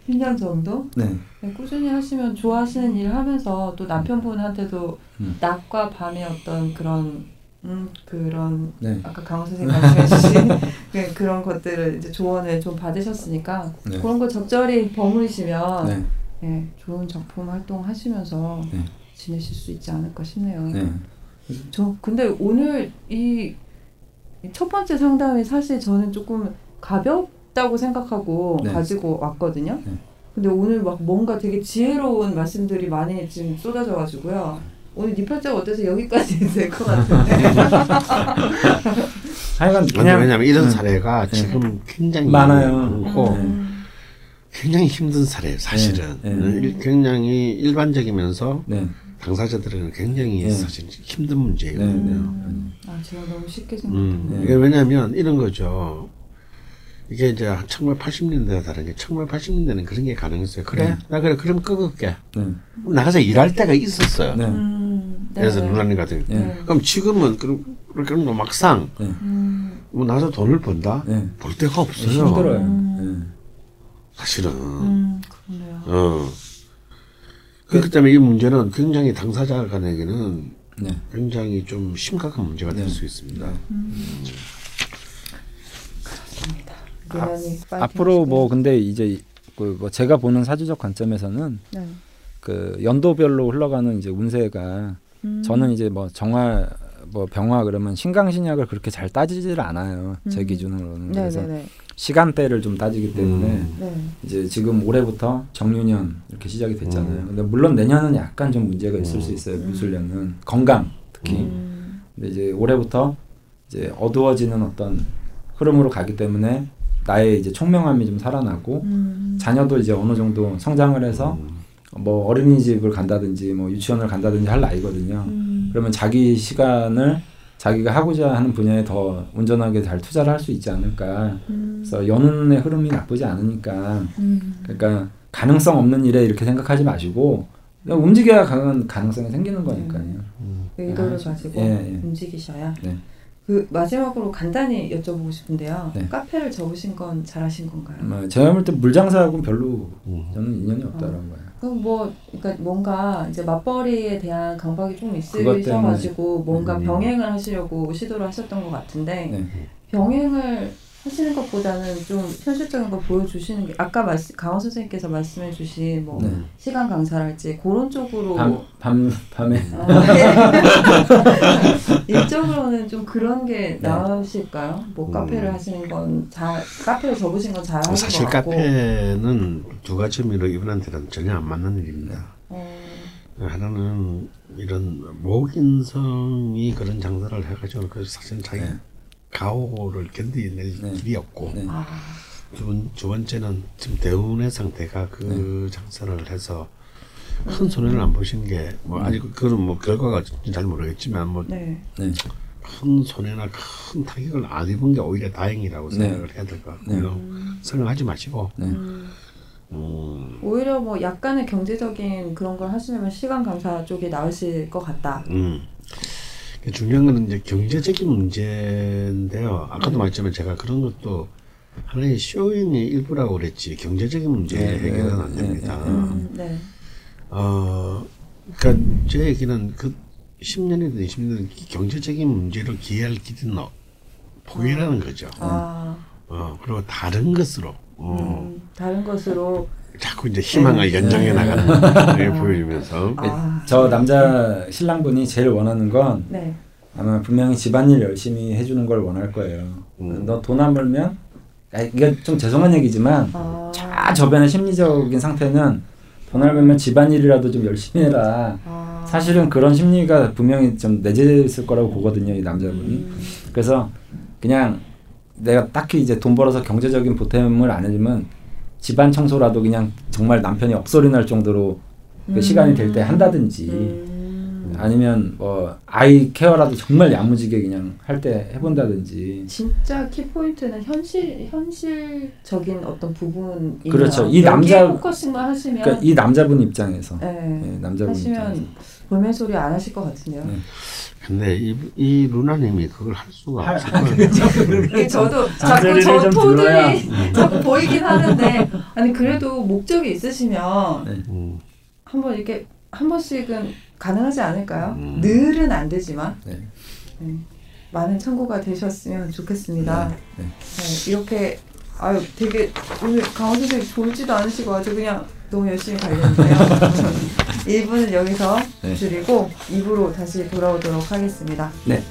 10년 정도? 네. 네, 꾸준히 하시면 좋아하시는 일 하면서 또 남편분한테도 음. 낮과 밤의 어떤 그런 음 그런 네. 아까 강원 선생님 말씀해주신 그- 그런 것들을 이제 조언을 좀 받으셨으니까 네. 그런 거 적절히 버무리시면 네. 네, 좋은 작품 활동하시면서 네. 지내실 수 있지 않을까 싶네요. 네. 저 근데 오늘 이 첫 번째 상담이 사실 저는 조금 가볍다고 생각하고 네. 가지고 왔거든요. 네. 근데 오늘 막 뭔가 되게 지혜로운 말씀들이 많이 지금 쏟아져 가지고요. 오늘 니팔자가 어때서 여기까지 될 것 같은데. 하여간 그냥 왜냐면 이런 음. 사례가 지금 굉장히 많아요. 많고 음. 굉장히 힘든 사례예요. 사실은 네, 네. 일- 굉장히 일반적이면서 네. 당사자들은 굉장히 네. 사실 힘든 문제거든요. 네, 네. 음. 아 제가 너무 쉽게 음, 생각했네요. 네. 이게 왜냐하면 이런 거죠. 이게 이제 1980년대와 다르게 1980년대는 그런 게 가능했어요. 그래, 네. 나 그래, 그럼 끄을게. 네. 나가서 일할 때가 있었어요. 네. 음, 네. 그래서 누나님 같은. 네. 그럼 지금은 그런 그런 거 막상 음, 뭐 나서 돈을 번다 네. 볼 데가 없어요. 힘들어요. 음. 사실은. 음, 그러네요. 어. 그렇기 때문에 이 문제는 굉장히 당사자 간에게는 네. 네. 굉장히 좀 심각한 문제가 될 네. 수 있습니다. 아, 앞으로 뭐 근데 이제 그뭐 제가 보는 사주적 관점에서는 네. 그 연도별로 흘러가는 이제 운세가 음. 저는 이제 뭐 정화 뭐 병화 그러면 신강신약을 그렇게 잘 따지질 않아요. 제 음. 기준으로는 그래서 네네네. 시간대를 좀 따지기 때문에 음. 네. 이제 지금 올해부터 정유년 이렇게 시작이 됐잖아요. 음. 근데 물론 내년은 약간 좀 문제가 있을 음. 수 있어요. 무술년은 건강 특히. 음. 근데 이제 올해부터 이제 어두워지는 어떤 흐름으로 가기 때문에 나의 이제 총명함이 좀 살아나고 음. 자녀도 이제 어느 정도 성장을 해서 음. 뭐 어린이집을 간다든지 뭐 유치원을 간다든지 할 나이거든요. 음. 그러면 자기 시간을 자기가 하고자 하는 분야에 더 온전하게 잘 투자를 할 수 있지 않을까. 음. 그래서 연운의 흐름이 나쁘지 않으니까 음. 그러니까 가능성 없는 일에 이렇게 생각하지 마시고 그냥 움직여야 가능, 가능성이 생기는 거니까요. 의도를 아, 가지고 예, 예. 움직이셔야. 네. 그 마지막으로 간단히 여쭤보고 싶은데요. 네. 카페를 접으신 건 잘하신 건가요? 뭐 제가 볼때 물장사하고는 별로 음. 저는 인연이 없다라는 거예요. 그럼 뭐 그러니까 뭔가 이제 맞벌이에 대한 강박이 좀 있으셔가지고 뭔가 음. 병행을 하시려고 시도를 하셨던 것 같은데 네. 병행을 하시는 것보다는 좀 현실적인 걸 보여주시는 게 아까 말씀 강원 선생님께서 말씀해주신 뭐 네. 시간 강사랄지 그런 쪽으로 밤, 밤 밤에 어, 일적으로는 좀 그런 게 네. 나으실까요? 뭐 음. 카페를 하시는 건 잘 카페를 접으신 건 잘하신 사실 것 같고 카페는 두 가지 의미로 이분한테는 전혀 안 맞는 일입니다. 어, 하나는 이런 목인성이 그런 장사를 해가지고 그 사실 자기 네. 가오를 견디낼 네. 길이 없고 네. 아, 두, 번, 두 번째는 지금 대운의 상태가 그 네. 장사를 해서 큰 손해를 안 보신 게 뭐 아직 그건 뭐 결과가 잘 모르겠지만 뭐큰 네. 네. 손해나 큰 타격을 안 입은 게 오히려 다행이라고 네. 생각을 해야 될 것 같고요. 생각하지 마시고 네. 음. 음, 오히려 뭐 약간의 경제적인 그런 걸 하시려면 시간 강사 쪽이 나으실 것 같다. 음. 중요한 거는 이제 경제적인 문제인데요. 아까도 네. 말했지만 제가 그런 것도 하나의 쇼잉의 일부라고 그랬지 경제적인 문제 네, 해결은 네, 안 됩니다. 네, 음, 네. 어, 그러니까 제 얘기는 그 10년이든 20년이든 경제적인 문제로 기여할 길은 어, 보이라는 거죠. 아, 어, 그리고 다른 것으로 어, 음, 다른 것으로 자꾸 이제 희망을 네. 연장해 네. 나가는 게 보여주면서 아, 저 남자 신랑분이 제일 원하는 건 네. 아마 분명히 집안일 열심히 해주는 걸 원할 거예요. 음. 너돈 안 벌면 아, 이게 좀 죄송한 얘기지만 아, 자 저변의 심리적인 상태는 돈 안 벌면 집안일이라도 좀 열심히 해라. 아, 사실은 그런 심리가 분명히 좀 내재 있을 거라고 보거든요, 이 남자분이. 음, 그래서 그냥 내가 딱히 이제 돈 벌어서 경제적인 보탬을 안 해주면 집안 청소라도 그냥 정말 남편이 억소리 날 정도로 그 음. 시간이 될 때 한다든지 음, 음. 아니면 뭐 아이 care라도 정말 야무지게 그냥 할 때 해본다든지 진짜 키 포인트는 현실 현실적인 어떤 부분이면 그렇죠. 이 남자- focusing만 하시면 그러니까 이 남자분 입장에서 네. 네, 남자분 입장에서 하시면 볼멘 소리 안 하실 것 같은데요. 네. 근데 이, 이 루나님이 그걸 할 수가 할- 없어요. 이게 저도 자꾸 잔소리를 저좀 토들이 자꾸 보이긴 하는데 아니 그래도 목적이 있으시면 네. 음. 한번 이렇게 한 번씩은 가능하지 않을까요? 음. 늘은 안 되지만 네. 네. 많은 참고가 되셨으면 좋겠습니다. 네. 네. 네, 이렇게 아유 되게 오늘 강원 선생님 졸지도 않으시고 아주 그냥 너무 열심히 관련해요. 1부는 여기서 네. 줄이고 2부로 다시 돌아오도록 하겠습니다. 네.